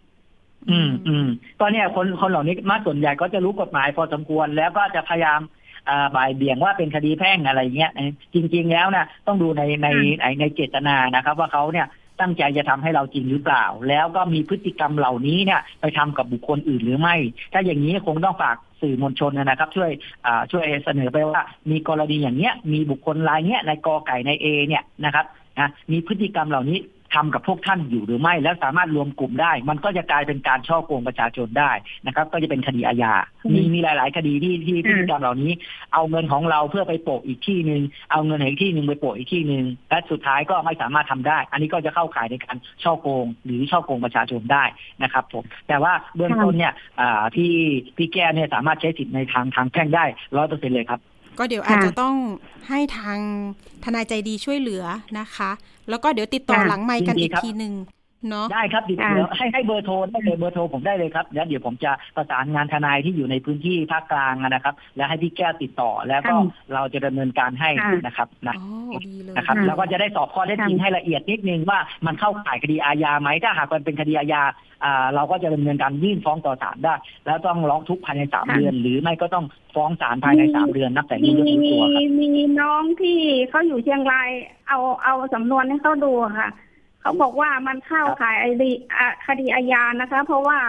อืมอืมก็เนี่ยคนคนเหล่านี้มาส่วนใหญ่ก็จะรู้กฎหมายพอสมควรแล้วก็จะพยายามอ่าบ่ายเบี่ยงว่าเป็นคดีแพ่งอะไรเงี้ยจริง ๆ แล้วนะต้องดูในในในในเจตนานะครับ ว่าเขาเนี่ยตั้งใจจะทำให้เราจริงหรือเปล่า แล้วก็มีพฤติกรรมเหล่านี้เนี่ย ไปทำกับบุคคลอื่นหรือไม่ ถ้าอย่างนี้คงต้องฝากสื่อมวลชนนะครับ ช่วยอ่าช่วยเสนอไปว่า มีกรณีอย่างเนี้ยมีบุคคลรายเนี้ยในกอไก่ในเอเนี่ยนะครับนะมีพฤติกรรมเหล่านี้ ทำกับพวกท่านอยู่หรือไม่ แล้วสามารถรวมกลุ่มได้ มันก็จะกลายเป็นการช่อโกงประชาชนได้นะครับ ก็จะเป็นคดีอาญาอืมมีมีหลาย ๆ คดีที่ที่พฤติกรรมเหล่านี้ เอาเงินของเราเพื่อไปโปะอีกที่หนึ่งเอาเงินอีกที่หนึ่งไปโปะอีกที่หนึ่งและสุดท้ายก็ไม่สามารถทำได้ อันนี้ก็จะเข้าข่ายในการช่อโกง หรือช่อโกงประชาชนได้นะครับผมแต่ว่าเบื้องต้นเนี่ยอ่าที่พี่แก้วเนี่ยสามารถใช้สิทธิ์ในทางทางแพ่งได้ร้อยเปอร์เซ็นเลยครับก็เดี๋ยวอาจจะต้องให้ทางทนายใจดีช่วยเหลือนะคะ แล้วก็เดี๋ยวติดต่อค่ะหลังไมค์กันยินดีอีกครับทีหนึ่ง เนาะได้ครับติดอ่าเดี๋ยวให้ให้เบอร์โทรได้เลยเบอร์โทรผมได้เลยครับแล้วเดี๋ยวผมจะประสานงานทนายที่อยู่ในพื้นที่ภาคกลางนะครับ แล้วให้พี่แก้วติดต่อแล้วก็เราจะดำเนินการให้นะครับนะอ๋อดีเลยนะครับค่ะแล้วก็จะได้สอบข้อเท็จจริงให้ละเอียดนิดนึงว่ามันเข้าข่ายคดีอาญาไหมถ้าหากมันเป็นคดีอาญาอ่าเราก็จะดำเนินการยื่นฟ้องต่อศาลได้ แล้วต้องร้องทุกข์ภายในสามค่ะเดือน หรือไม่ก็ต้องฟ้องศาลภายในสามเดือนนับแต่มีนี้เรื่องมีรู้ตัวครับมีน้องที่เขาอยู่เชียงรายเอาเอาสำนวนให้เขาดูค่ะ เขาบอกว่ามันเข้าข่ายไอดีอะคดีอาญานะคะ เพราะว่า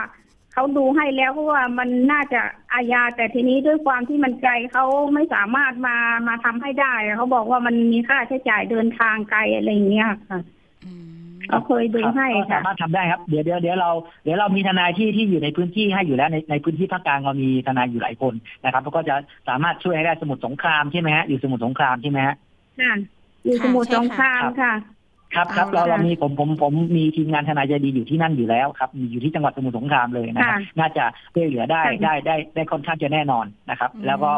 เขาดูให้แล้วเพราะว่ามันน่าจะอาญาแต่ทีนี้ด้วยความที่มันไกลเขาไม่สามารถมามาทำให้ได้เขาบอกว่ามันมีค่าใช้จ่ายเดินทางไกลอะไรอย่างเงี้ยค่ะอืมเขาเคยดูครับให้ก็ค่ะสามารถทำได้ครับเดี๋ยวเดี๋ยวเดี๋ยวเราเดี๋ยวเรามีทนายที่ที่อยู่ในพื้นที่ให้อยู่แล้วในในพื้นที่ภาคกลางเรามีทนายอยู่หลายคนนะครับแล้วก็จะสามารถช่วยให้ได้สมุทรสงครามใช่ไหมฮะอยู่สมุทรสงครามใช่ไหมฮะ ค่ะอยู่สมุทรสงครามค่ะ ครับครับเอาเราละเรามีผมผมผมมีทีมงานทนายใจดีอยู่ที่นั่นอยู่แล้วครับมีอยู่ที่จังหวัดสมุทรสงครามเลยนะครับค่ะน่าจะช่วยเหลือได้ค่ะได้ได้ได้ค่อนข้างจะแน่นอนนะครับอืมแล้วก็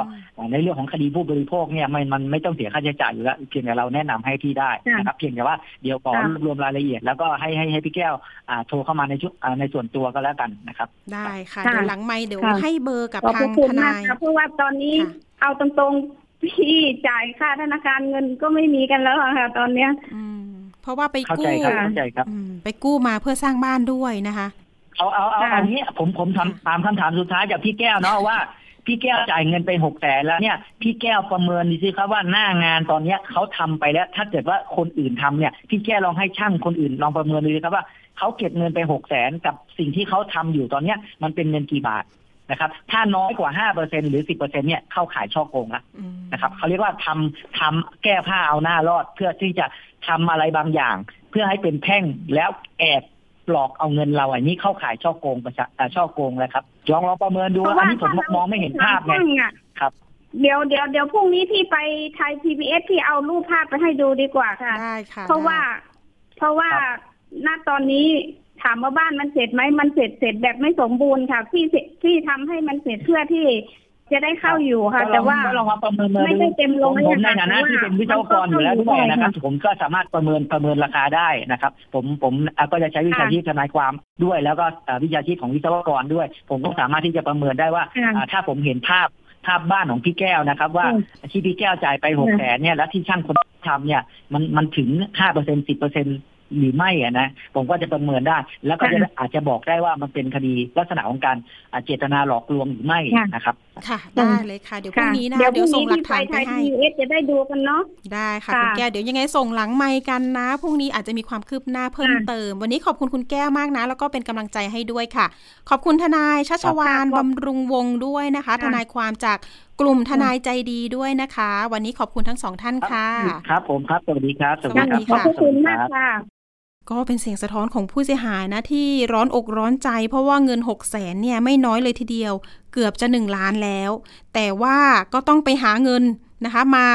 ในเรื่องของคดีผู้บริโภคเนี่ยมันมันไม่ต้องเสียค่าใช้จ่ายอยู่แล้วเพียงแต่เราแนะนำให้ที่ได้นะครับ เพียงแต่ว่าเดี๋ยวขอค่ะรวบรวมรายละเอียด แล้วก็ให้ให้ให้พี่แก้วอ่าโทรเข้ามาในชุดอ่าในส่วนตัวก็แล้วกันนะครับ ได้ค่ะค่ะเดี๋ยวหลังไม่เดี๋ยวค่ะให้เบอร์กับขอบทาพงระคุทณมากนายค่ะเพราะว่าตอนนี้ค่ะเอาตรงๆพี่จ่ายค่าธนาคารเงินก็ไม่มีกันแล้วอะค่ะ ตอนเนี้ยอืมเพ ราะว่าไปเข้ากู้ใจครับค่ะเข้าใจครับอืมไปกู้มาเพื่อสร้างบ้านด้วยนะคะ เอาเอาเอาค่ะเอางี้ผมผมทำตามคำถามสุดท้ายจากพี่แก้วเนาะว่า พี่แก้วจ่ายเงินไปหกแสนแล้วเนี่ย พี่แก้วประเมินดูสิครับว่าหน้างานตอนเนี้ยเขาทำไปแล้ว ถ้าเกิดว่าคนอื่นทำเนี่ย พี่แก้วลองให้ช่างคนอื่นลองประเมินดูสิครับว่าเขาเก็บเงินไปหกแสนกับสิ่งที่เขาทำอยู่ตอนเนี้ยมันเป็นเงินกี่บาท นะครับ ถ้าน้อยกว่าห้าเปอร์เซ็นหรือสิบเปอร์เซ็นเนี่ยเข้าขายช่อโกงละอืมนะครับเขาเรียกว่าทำทำแก้ผ้าเอาหน้ารอดเพื่อที่จะทำอะไรบางอย่าง เพื่อให้เป็นแพ่งแล้วแอบหลอกเอาเงินเราอันนี้เข้าขายช่อโกงประชาอ่าช่อโกงแล้วครับลองลองประเมินดูเพราะอัว่านนี้ผมถ้ามองไม่เห็นภาพไงช่างอะครับเดี๋ยวเดี๋ยวเดี๋ยวพรุ่งนี้พี่ไปไทย PBS พี่เอารูปภาพไปให้ดูดีกว่าค่ะได้ค่ะเพราะว่า เพราะว่าครับณตอนนี้ ถามว่าบ้านมันเสร็จไหมมันเสร็จเสร็จแบบไม่สมบูรณ์ค่ะพี่เสร็จพี่ทำให้มันเสร็จเพื่อที่จะได้เข้าอยู่ค่ะก็ลแต่องว่าก็ลองมาประเมินไม่ได้เต็มผร้มอยผมในอะค่ะฐานะที่เพราะว่าเป็นวิศวกรอยู่แล้วด้วยนะครับ ผมก็สามารถประเมินประเมินราคาได้นะครับ ผมผมอะก็จะใช้วิชาชีพทนายความด้วย แล้วก็อ่าวิชาชีพของวิศวกรด้วย ผมก็สามารถที่จะประเมินได้ว่าค่ะอ่าถ้าผมเห็นภาพภาพบ้านของพี่แก้วนะครับ ว่าอืมที่พี่แก้วจ่ายไปหกแสนเนี่ยแล้วที่ช่างคนทำเนี่ยมันมันถึงห้าเปอร์เซ็นสิบเปอร์เซ็น หรือไม่อะนะผมก็จะประเมินได้ แล้วก็จะอาจจะบอกได้ว่ามันเป็นคดีลักษณะของการอ่าเจตนาหลอกลวงหรือไม่นะครับ ค่ะได้เลยค่ะ เดี๋ยวพรุ่งนี้นะเดี๋ยวพเดี๋รุ่ยวงส่งนี้หลักพี่ไปฐานไทไปยให้ PBS จะได้ดูกันเนาะได้ค่ะค่ะคุณแก้วเดี๋ยวยังไงส่งหลังไมค์กันนะพรุ่งนี้อาจจะมีความคืบหน้าเพิ่มค่ะเติม วันนี้ขอบคุณคุณแก้วมากนะ แล้วก็เป็นกำลังใจให้ด้วยค่ะ ขอบคุณทนายชัชวานค่ะขอบบำรุงวงศ์ด้วยนะคะค่ะทนายความจากกลุ่มทนายใจดีด้วยนะคะ วันนี้ขอบคุณทั้งสองท่านค่ะ ครับผมครับ สวัสดีครับ สวัสดีขอบค่ะพระคุณมากค่ะ ก็เป็นเสียงสะท้อนของผู้เสียหายนะ ที่ร้อนอกร้อนใจ เพราะว่าเงิน6 0แสนเนี่ยไม่น้อยเลยทีเดียว เกือบจะ 1 ล้านแล้ว แต่ว่าก็ต้องไปหาเงินนะคะมา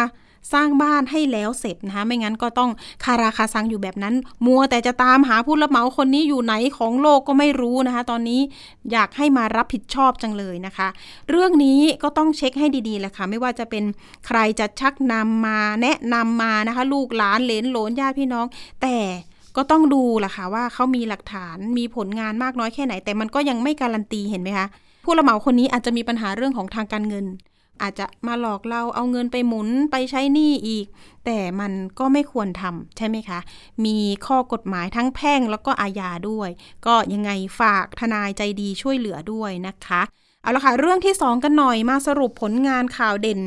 สร้างบ้านให้แล้วเสร็จนะคะไม่งั้นก็ต้องคาราคาซังอยู่แบบนั้น มัวแต่จะตามหาผู้รับเหมาคนนี้อยู่ไหนของโลกก็ไม่รู้นะคะ ตอนนี้อยากให้มารับผิดชอบจังเลยนะคะ เรื่องนี้ก็ต้องเช็คให้ดีๆแหละค่ะ ไม่ว่าจะเป็นใครจะชักนำมาแนะนำมานะคะ ลูกหลานเลนหลนญาติพี่น้อง แต่ ก็ต้องดูล่ะค่ะว่าเขามีหลักฐานมีผลงานมากน้อยแค่ไหน แต่มันก็ยังไม่การันตีเห็นไหมคะผู้รับเหมาคนนี้อาจจะมีปัญหาเรื่องของทางการเงิน อาจจะมาหลอกเราเอาเงินไปหมุนไปใช้หนี้อีก แต่มันก็ไม่ควรทำใช่ไหมคะ มีข้อกฎหมายทั้งแพ่งแล้วก็อาญาด้วย ก็ยังไงฝากทนายใจดีช่วยเหลือด้วยนะคะ เอาละค่ะ เรื่องที่ 2 กันหน่อยมาสรุปผลงานข่าวเด่น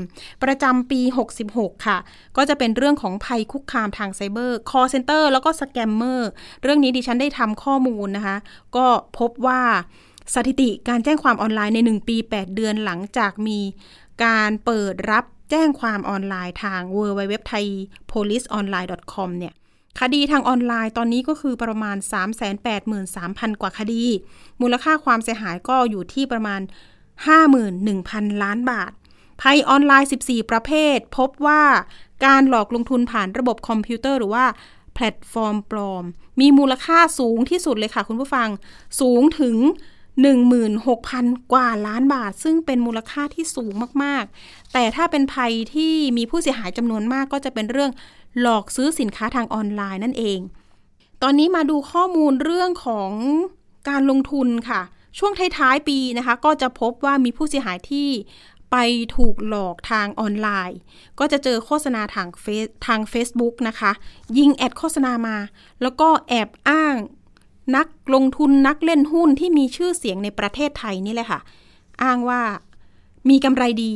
ประจำปี 66 ค่ะ ก็จะเป็นเรื่องของภัยคุกคามทางไซเบอร์ call center แล้วก็สแกมเมอร์เรื่องนี้ดิฉันได้ทำข้อมูลนะคะ ก็พบว่าสถิติการแจ้งความออนไลน์ใน 1 ปี 8 เดือนหลังจากมีการเปิดรับแจ้งความออนไลน์ทาง w w w t h a i p o l i c e o n l i n e c o m เนี่ย คดีทางออนไลน์ตอนนี้ก็คือประมาณ 383,000 กว่าคดี มูลค่าความเสียหายก็อยู่ที่ประมาณ 51,000 ล้านบาท ภัยออนไลน์ 14 ประเภท พบว่าการหลอกลงทุนผ่านระบบคอมพิวเตอร์หรือว่าแพลตฟอร์มปลอม มีมูลค่าสูงที่สุดเลยค่ะคุณผู้ฟัง สูงถึง 16,000 กว่าล้านบาท ซึ่งเป็นมูลค่าที่สูงมาก ๆ แต่ถ้าเป็นภัยที่มีผู้เสียหายจำนวนมากก็จะเป็นเรื่อง หลอกซื้อสินค้าทางออนไลน์นั่นเอง ตอนนี้มาดูข้อมูลเรื่องของการลงทุนค่ะ ช่วงท้ายๆปีนะคะ ก็จะพบว่ามีผู้เสียหายที่ไปถูกหลอกทางออนไลน์ ก็จะเจอโฆษณาทางเฟซทาง Facebook นะคะ ยิงแอดโฆษณามา แล้วก็แอบอ้างนักลงทุนนักเล่นหุ้นที่มีชื่อเสียงในประเทศไทยนี่แหละค่ะ อ้างว่ามีกำไรดี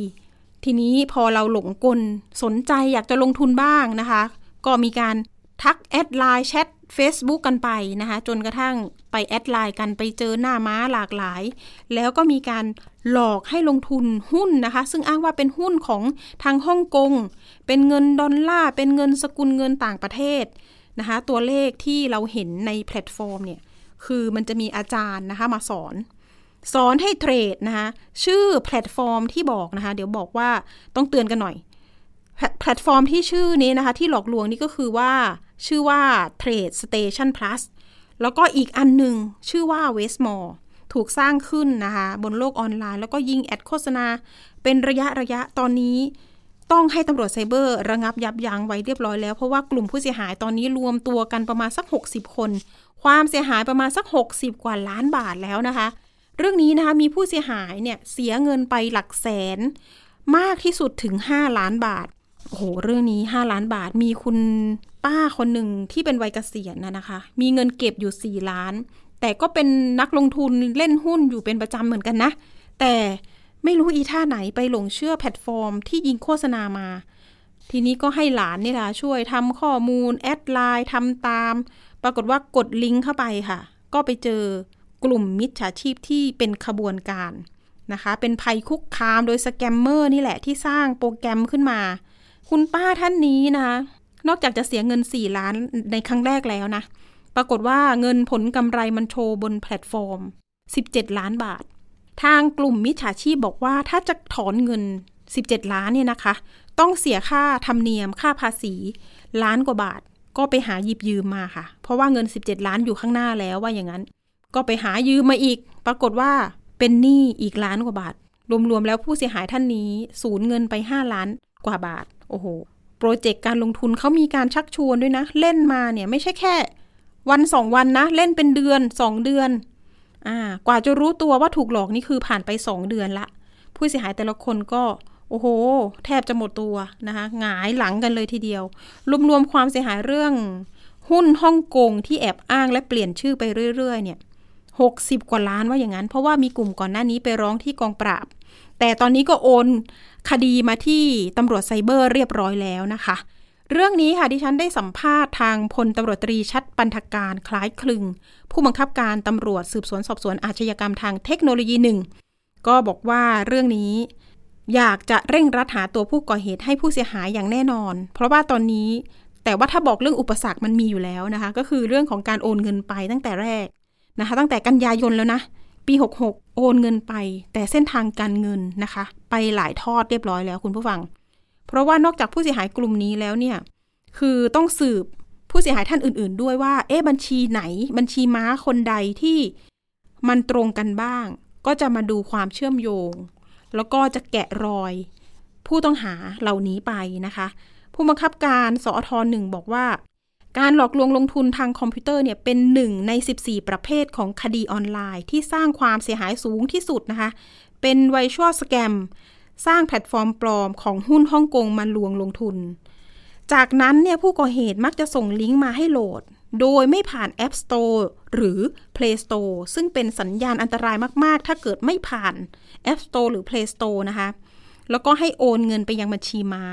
ทีนี้พอเราหลงกลสนใจอยากจะลงทุนบ้างนะคะ ก็มีการทัก add LINE แชท Facebook กันไปนะคะ จนกระทั่งไป add LINE กันไปเจอหน้าม้าหลากหลาย แล้วก็มีการหลอกให้ลงทุนหุ้นนะคะ ซึ่งอ้างว่าเป็นหุ้นของทางฮ่องกง เป็นเงินดอลลาร์ เป็นเงินสกุลเงินต่างประเทศนะคะ ตัวเลขที่เราเห็นในแพลตฟอร์มเนี่ย คือมันจะมีอาจารย์นะคะมาสอน สอนให้ trade นะคะชื่อแพลตฟอร์มที่บอกนะคะเดี๋ยวบอกว่าต้องเตือนกันหน่อย แพลตฟอร์มที่ชื่อนี้นะคะ ที่หลอกลวงนี่ก็คือว่าชื่อว่า Trade Station Plus แล้วก็อีกอันหนึ่งชื่อว่า Westmore ถูกสร้างขึ้นนะคะบนโลกออนไลน์ แล้วก็ยิง ad โฆษณา เป็นระยะระยะตอนนี้ ต้องให้ตำรวจไซเบอร์ระงับยับยั้งไว้เรียบร้อยแล้ว เพราะว่ากลุ่มผู้เสียหายตอนนี้รวมตัวกันประมาณสัก 60 คน ความเสียหายประมาณสัก 60 กว่าล้านบาทแล้วนะคะ เรื่องนี้นะคะมีผู้เสียหายเนี่ยเสียเงินไปหลักแสน มากที่สุดถึง 5 ล้านบาท โอ้โห เรื่องนี้ 5 ล้านบาทมีคุณป้าคนหนึ่งที่เป็นวัยเกษียณนะนะคะ มีเงินเก็บอยู่ 4 ล้าน แต่ก็เป็นนักลงทุนเล่นหุ้นอยู่เป็นประจำเหมือนกันนะ แต่ไม่รู้อีท่าไหนไปหลงเชื่อแพลตฟอร์มที่ยิงโฆษณามา ทีนี้ก็ให้หลานนี่แหละช่วยทำข้อมูล add LINE ทำตาม ปรากฏว่ากดลิงก์เข้าไปค่ะ ก็ไปเจอ กลุ่มมิจฉาชีพที่เป็นขบวนการนะคะ เป็นภัยคุกคามโดยสแกมเมอร์นี่แหละที่สร้างโปรแกรมขึ้นมา คุณป้าท่านนี้นะนอกจากจะเสียเงิน 4 ล้านในครั้งแรกแล้วนะ ปรากฏว่าเงินผลกำไรมันโชว์บนแพลตฟอร์ม 17 ล้านบาท ทางกลุ่มมิจฉาชีพบอกว่าถ้าจะถอนเงิน 17 ล้านเนี่ยนะคะ ต้องเสียค่าธรรมเนียมค่าภาษี ล้านกว่าบาท ก็ไปหาหยิบยืมมาค่ะ เพราะว่าเงิน 17 ล้านอยู่ข้างหน้าแล้วว่าอย่างนั้น ก็ไปหายืมมาอีก ปรากฏว่าเป็นหนี้อีกล้านกว่าบาท รวมๆแล้วผู้เสียหายท่านนี้สูญเงินไป 5 ล้านกว่าบาท โอ้โห โปรเจกต์การลงทุนเขามีการชักชวนด้วยนะ เล่นมาเนี่ยไม่ใช่แค่ วันสองวันนะ เล่นเป็นเดือนสองเดือน อ่า กว่าจะรู้ตัวว่าถูกหลอกนี่คือผ่านไปสองเดือนละ ผู้เสียหายแต่ละคนก็โอ้โห แทบจะหมดตัวนะคะหงายหลังกันเลยทีเดียว รวมๆความเสียหายเรื่อง หุ้นฮ่องกงที่แอบอ้างและเปลี่ยนชื่อไปเรื่อย ๆ เนี่ย หกสิบกว่าล้านว่าอย่างนั้น เพราะว่ามีกลุ่มก่อนหน้านี้ไปร้องที่กองปราบ แต่ตอนนี้ก็โอนคดีมาที่ตำรวจไซเบอร์เรียบร้อยแล้วนะคะ เรื่องนี้ค่ะที่ฉันได้สัมภาษณ์ทางพลตำรวจตรีชัดปันธการคล้ายคลึง ผู้บังคับการตำรวจสืบสวนสอบสวนอาชญากรรมทางเทคโนโลยีหนึ่งก็บอกว่าเรื่องนี้อยากจะเร่งรัดหาตัวผู้ก่อเหตุให้ผู้เสียหายอย่างแน่นอน เพราะว่าตอนนี้แต่ว่าถ้าบอกเรื่องอุปสรรคมันมีอยู่แล้วนะคะ ก็คือเรื่องของการโอนเงินไปตั้งแต่แรก นะคะตั้งแต่กันยายนแล้วนะ ปี 66 โอนเงินไป แต่เส้นทางการเงินนะคะ ไปหลายทอดเรียบร้อยแล้วคุณผู้ฟัง เพราะว่านอกจากผู้เสียหายกลุ่มนี้แล้วเนี่ยคือต้องสืบผู้เสียหายท่านอื่น ๆ ด้วยว่า เอ๊ะบัญชีไหน บัญชีม้าคนใดที่มันตรงกันบ้าง ก็จะมาดูความเชื่อมโยง แล้วก็จะแกะรอย ผู้ต้องหาเหล่านี้ไปนะคะ ผู้บังคับการสอทหนึ่งบอกว่า การหลอกลวงลงทุนทางคอมพิวเตอร์เนี่ยเป็นหนึ่งใน 14 ประเภทของคดีออนไลน์ ที่สร้างความเสียหายสูงที่สุดนะคะ เป็น virtual scam สร้างแพลตฟอร์มปลอมของหุ้นฮ่องกงมาลวงลงทุน จากนั้นเนี่ยผู้ก่อเหตุมักจะส่งลิงก์มาให้โหลด โดยไม่ผ่าน App Store หรือ Play Store ซึ่งเป็นสัญญาณอันตรายมาก ๆ ถ้าเกิดไม่ผ่าน App Store หรือ Play Store นะคะ แล้วก็ให้โอนเงินไปยังบัญชีม้า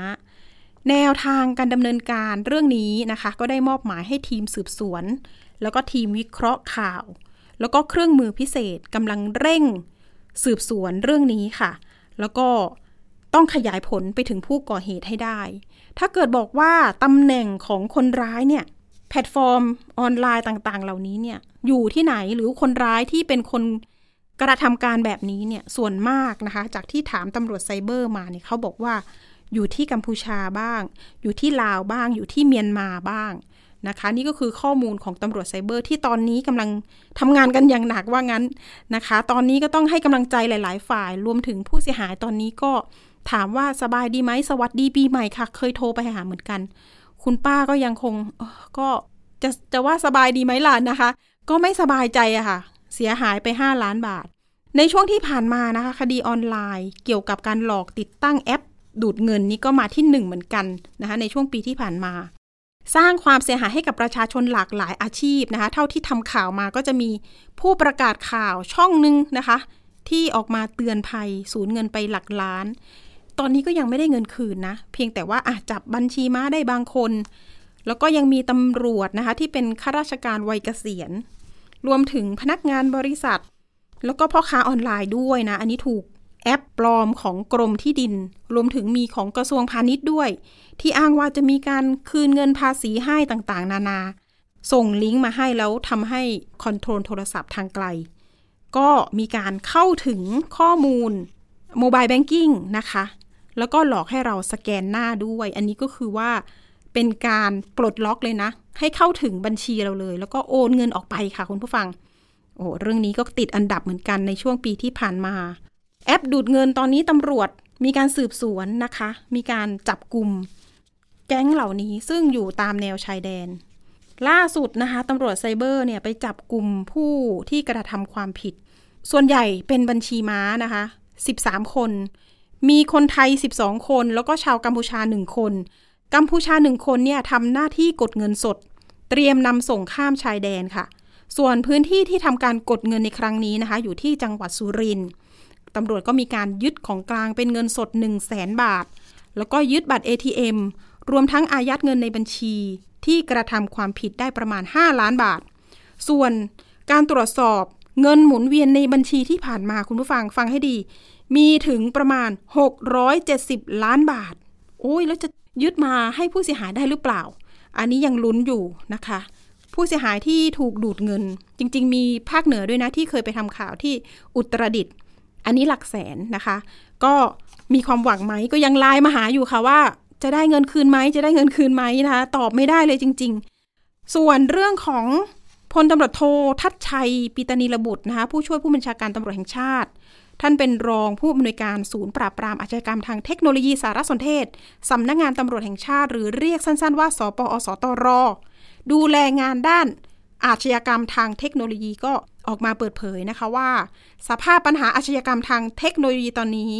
แนวทางการดำเนินการเรื่องนี้นะคะ ก็ได้มอบหมายให้ทีมสืบสวน แล้วก็ทีมวิเคราะห์ข่าว แล้วก็เครื่องมือพิเศษกำลังเร่งสืบสวนเรื่องนี้ค่ะ แล้วก็ต้องขยายผลไปถึงผู้ก่อเหตุให้ได้ ถ้าเกิดบอกว่าตำแหน่งของคนร้ายเนี่ยแพลตฟอร์มออนไลน์ต่างๆ เหล่านี้เนี่ยอยู่ที่ไหนหรือคนร้ายที่เป็นคนกระทำการแบบนี้เนี่ยส่วนมากนะคะ จากที่ถามตำรวจไซเบอร์มาเนี่ยเขาบอกว่า อยู่ที่กัมพูชาบ้าง อยู่ที่ลาวบ้าง อยู่ที่เมียนมาบ้างนะคะ นี่ก็คือข้อมูลของตำรวจไซเบอร์ที่ตอนนี้กำลังทำงานกันอย่างหนักว่างั้นนะคะ ตอนนี้ก็ต้องให้กำลังใจหลาย ๆ ฝ่าย รวมถึงผู้เสียหายตอนนี้ก็ถามว่าสบายดีไหมสวัสดีปีใหม่ค่ะ เคยโทรไปหาเหมือนกัน คุณป้าก็ยังคงก็จะจะว่าสบายดีไหมล่ะนะคะ ก็ไม่สบายใจอะค่ะ เสียหายไป 5 ล้านบาท ในช่วงที่ผ่านมานะคะ คดีออนไลน์ เกี่ยวกับการหลอกติดตั้งแอป ดูดเงินนี่ก็มาที่หนึ่งเหมือนกันนะคะในช่วงปีที่ผ่านมา สร้างความเสียหายให้กับประชาชนหลากหลายอาชีพนะคะเท่าที่ทำข่าวมาก็จะมีผู้ประกาศข่าวช่องหนึ่งนะคะ ที่ออกมาเตือนภัย สูญเงินไปหลักล้าน ตอนนี้ก็ยังไม่ได้เงินคืนนะ เพียงแต่ว่าอาจจับบัญชีม้าได้บางคน แล้วก็ยังมีตำรวจนะคะที่เป็นข้าราชการวัยเกษียณ รวมถึงพนักงานบริษัท แล้วก็พ่อค้าออนไลน์ด้วยนะ อันนี้ถูก แอปปลอมของกรมที่ดิน รวมถึงมีของกระทรวงพาณิชย์ด้วย ที่อ้างว่าจะมีการคืนเงินภาษีให้ต่างๆ นานา ส่งลิงก์มาให้แล้วทำให้ control โทรศัพท์ทางไกล ก็มีการเข้าถึงข้อมูลโมบายแบงกิ้งนะคะ แล้วก็หลอกให้เราสแกนหน้าด้วย อันนี้ก็คือว่าเป็นการปลดล็อกเลยนะ ให้เข้าถึงบัญชีเราเลย แล้วก็โอนเงินออกไปค่ะคุณผู้ฟัง โอ้เรื่องนี้ก็ติดอันดับเหมือนกันในช่วงปีที่ผ่านมา แอปดูดเงินตอนนี้ตำรวจมีการสืบสวนนะคะ มีการจับกลุ่มแก๊งเหล่านี้ซึ่งอยู่ตามแนวชายแดน ล่าสุดนะคะตำรวจไซเบอร์เนี่ยไปจับกลุ่มผู้ที่กระทำความผิด ส่วนใหญ่เป็นบัญชีม้านะคะ 13 คน มีคนไทย 12 คน แล้วก็ชาวกัมพูชา 1 คน กัมพูชา 1 คนเนี่ยทำหน้าที่กดเงินสด เตรียมนำส่งข้ามชายแดนค่ะ ส่วนพื้นที่ที่ทำการกดเงินในครั้งนี้นะคะ อยู่ที่จังหวัดสุรินทร์ ตำรวจก็มีการยึดของกลางเป็นเงินสด 1 0 0 0 0แสนบาท แล้วก็ยึดบัตร ATM รวมทั้งอายัดเงินในบัญชีที่กระทำความผิดได้ประมาณ 5 ล้านบาท ส่วนการตรวจสอบเงินหมุนเวียนในบัญชีที่ผ่านมาคุณผู้ฟังฟังให้ดี มีถึงประมาณ 670 ล้านบาท โอ้ยแล้วจะยึดมาให้ผู้เสียหายได้หรือเปล่า อันนี้ยังลุ้นอยู่นะคะ ผู้เสียหายที่ถูกดูดเงิน จริง ๆ มีภาคเหนือด้วยนะที่เคยไปทำข่าวที่อุตรดิตถ์ อันนี้หลักแสนนะคะ ก็มีความหวังไหมก็ยังไลน์มาหาอยู่ค่ะว่า จะได้เงินคืนไหมจะได้เงินคืนไหมนะคะ ตอบไม่ได้เลยจริง ๆ ส่วนเรื่องของพลตำรวจโททัศชัยปิตานีระบุตรนะคะผู้ช่วยผู้บัญชาการตำรวจแห่งชาติ ท่านเป็นรองผู้อำนวยการศูนย์ปราบปรามอาชญากรรมทางเทคโนโลยีสารสนเทศสำนักงานตำรวจแห่งชาติ หรือเรียกสั้นๆว่า สปอสตร ดูแลงานด้านอาชญากรรมทางเทคโนโลยีก็ ออกมาเปิดเผยนะคะว่า สภาพปัญหาอาชญากรรมทางเทคโนโลยีตอนนี้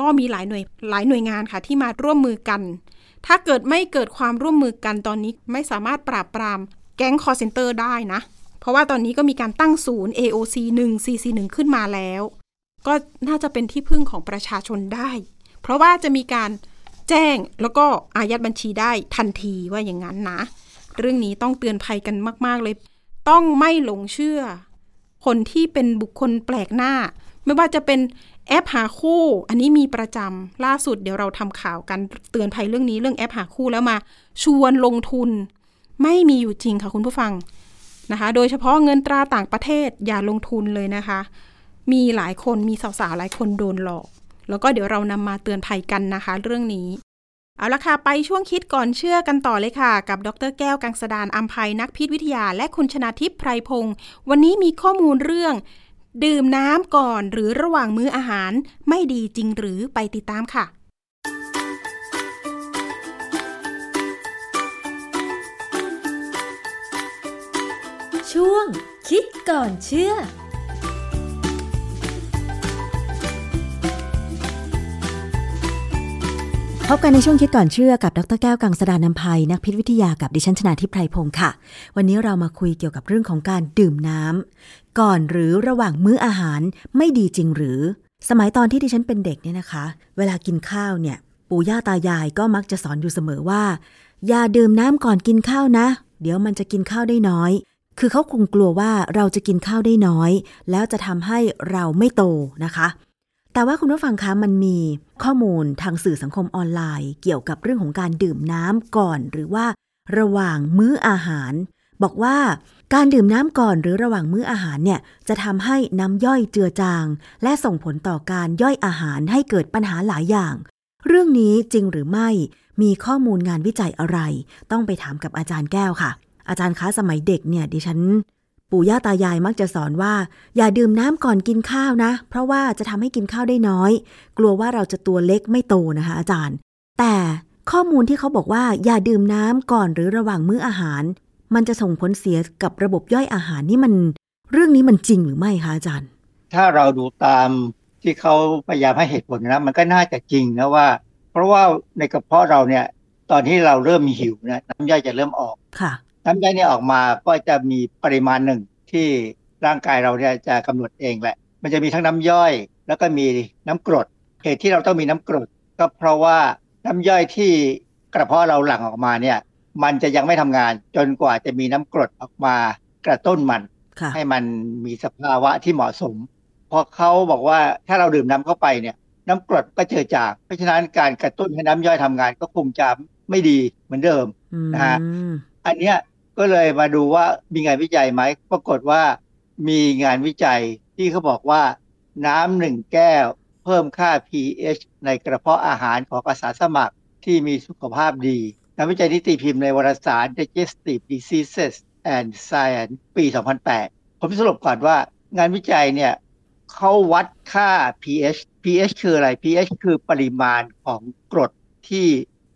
ก็มีหลายหน่วยหลายหน่วยงานค่ะที่มาร่วมมือกัน ถ้าเกิดไม่เกิดความร่วมมือกันตอนนี้ไม่สามารถปราบปรามแก๊งคอลเซ็นเตอร์ได้นะ เพราะว่าตอนนี้ก็มีการตั้งศูนย์ AOC 1 CC 1ขึ้นมาแล้ว ก็น่าจะเป็นที่พึ่งของประชาชนได้ เพราะว่าจะมีการแจ้งแล้วก็อายัดบัญชีได้ทันทีว่าอย่างนั้นนะ เรื่องนี้ต้องเตือนภัยกันมาก ๆ เลย ต้องไม่หลงเชื่อ คนที่เป็นบุคคลแปลกหน้า ไม่ว่าจะเป็นแอปหาคู่ อันนี้มีประจำล่าสุดเดี๋ยวเราทำข่าวกันเตือนภัยเรื่องนี้เรื่องแอปหาคู่แล้วมา ชวนลงทุน ไม่มีอยู่จริงค่ะคุณผู้ฟังนะคะ โดยเฉพาะเงินตราต่างประเทศอย่าลงทุนเลยนะคะ มีหลายคนมีสาวๆหลายคนโดนหลอก แล้วก็เดี๋ยวเรานำมาเตือนภัยกันนะคะ เรื่องนี้ เอาละค่ะ ไปช่วงคิดก่อนเชื่อกันต่อเลยค่ะ กับดรแก้วกังสดานอัมภัยนักพิษวิทยา และคุณชนาทิพย์ไพรพงศ์วันนี้มีข้อมูลเรื่อง ดื่มน้ำก่อนหรือระหว่างมื้ออาหารไม่ดีจริงหรือไปติดตามค่ะ ช่วงคิดก่อนเชื่อ พบกันในช่วงคิดก่อนเชื่อกับดรแก้วกังสดานนภัยนักพิษวิทยากับดิฉันชนาทิพไพรพงศ์ค่ะ วันนี้เรามาคุยเกี่ยวกับเรื่องของการดื่มน้ำก่อนหรือระหว่างมื้ออาหารไม่ดีจริงหรือ สมัยตอนที่ดิฉันเป็นเด็กเนี่ยนะคะ เวลากินข้าวเนี่ย ปู่ย่าตายายก็มักจะสอนอยู่เสมอว่า อย่าดื่มน้ำก่อนกินข้าวนะ เดี๋ยวมันจะกินข้าวได้น้อย คือเขาคงกลัวว่าเราจะกินข้าวได้น้อย แล้วจะทำให้เราไม่โตนะคะ แต่ว่าคุณผู้ฟังคะมันมีข้อมูลทางสื่อสังคมออนไลน์ เกี่ยวกับเรื่องของการดื่มน้ำก่อน หรือว่าระหว่างมื้ออาหาร บอกว่าการดื่มน้ำก่อนหรือระหว่างมื้ออาหารเนี่ยจะทำให้น้ำย่อยเจือจาง และส่งผลต่อการย่อยอาหารให้เกิดปัญหาหลายอย่าง เรื่องนี้จริงหรือไม่มีข้อมูลงานวิจัยอะไร ต้องไปถามกับอาจารย์แก้วค่ะ อาจารย์คะสมัยเด็กเนี่ยดิฉัน ปู่ย่าตายายมักจะสอนว่า อย่าดื่มน้ำก่อนกินข้าวนะ เพราะว่าจะทำให้กินข้าวได้น้อย กลัวว่าเราจะตัวเล็กไม่โตนะคะ อาจารย์ แต่ข้อมูลที่เขาบอกว่า อย่าดื่มน้ำก่อนหรือระหว่างมื้ออาหาร มันจะส่งผลเสียกับระบบย่อยอาหารนี่มัน เรื่องนี้มันจริงหรือไม่คะอาจารย์ ถ้าเราดูตามที่เขาพยายามให้เหตุผลนะมันก็น่าจะจริงนะว่า เพราะว่าในกระเพาะเราเนี่ย ตอนที่เราเริ่มมีหิวนะน้ำย่อยจะเริ่มออกค่ะ น้ำย่อยเนี่ยออกมาก็จะมีปริมาณหนึ่งที่ร่างกายเราเนี่ยจะกำหนดเองแหละ มันจะมีทั้งน้ำย่อย แล้วก็มีน้ำกรด เหตุที่เราต้องมีน้ำกรด ก็เพราะว่าน้ำย่อยที่กระเพาะเราหลั่งออกมาเนี่ย มันจะยังไม่ทำงานจนกว่าจะมีน้ำกรดออกมากระตุ้นมันค่ะให้มันมีสภาวะที่เหมาะสม พอเขาบอกว่าถ้าเราดื่มน้ำเข้าไปเนี่ย น้ำกรดก็เจือจาง เพราะฉะนั้นการกระตุ้นให้น้ำย่อยทำงานก็คงจะไม่ดีเหมือนเดิมอืมนะฮะ อันเนี้ย ก็เลยมาดูว่ามีงานวิจัยไหมปรากฏว่ามีงานวิจัยที่เขาบอกว่าน้ำหนึ่งแก้ว เพิ่มค่า pH ในกระเพาะอาหารของอาสาสมัครที่มีสุขภาพดีงานวิจัยนี้ตีพิมพ์ในวารสาร Digestive Diseases and Science ปี 2008 ผมสรุปก่อนว่างานวิจัยเนี่ยเขาวัดค่า pH pH คืออะไร pH คือปริมาณของกรดที่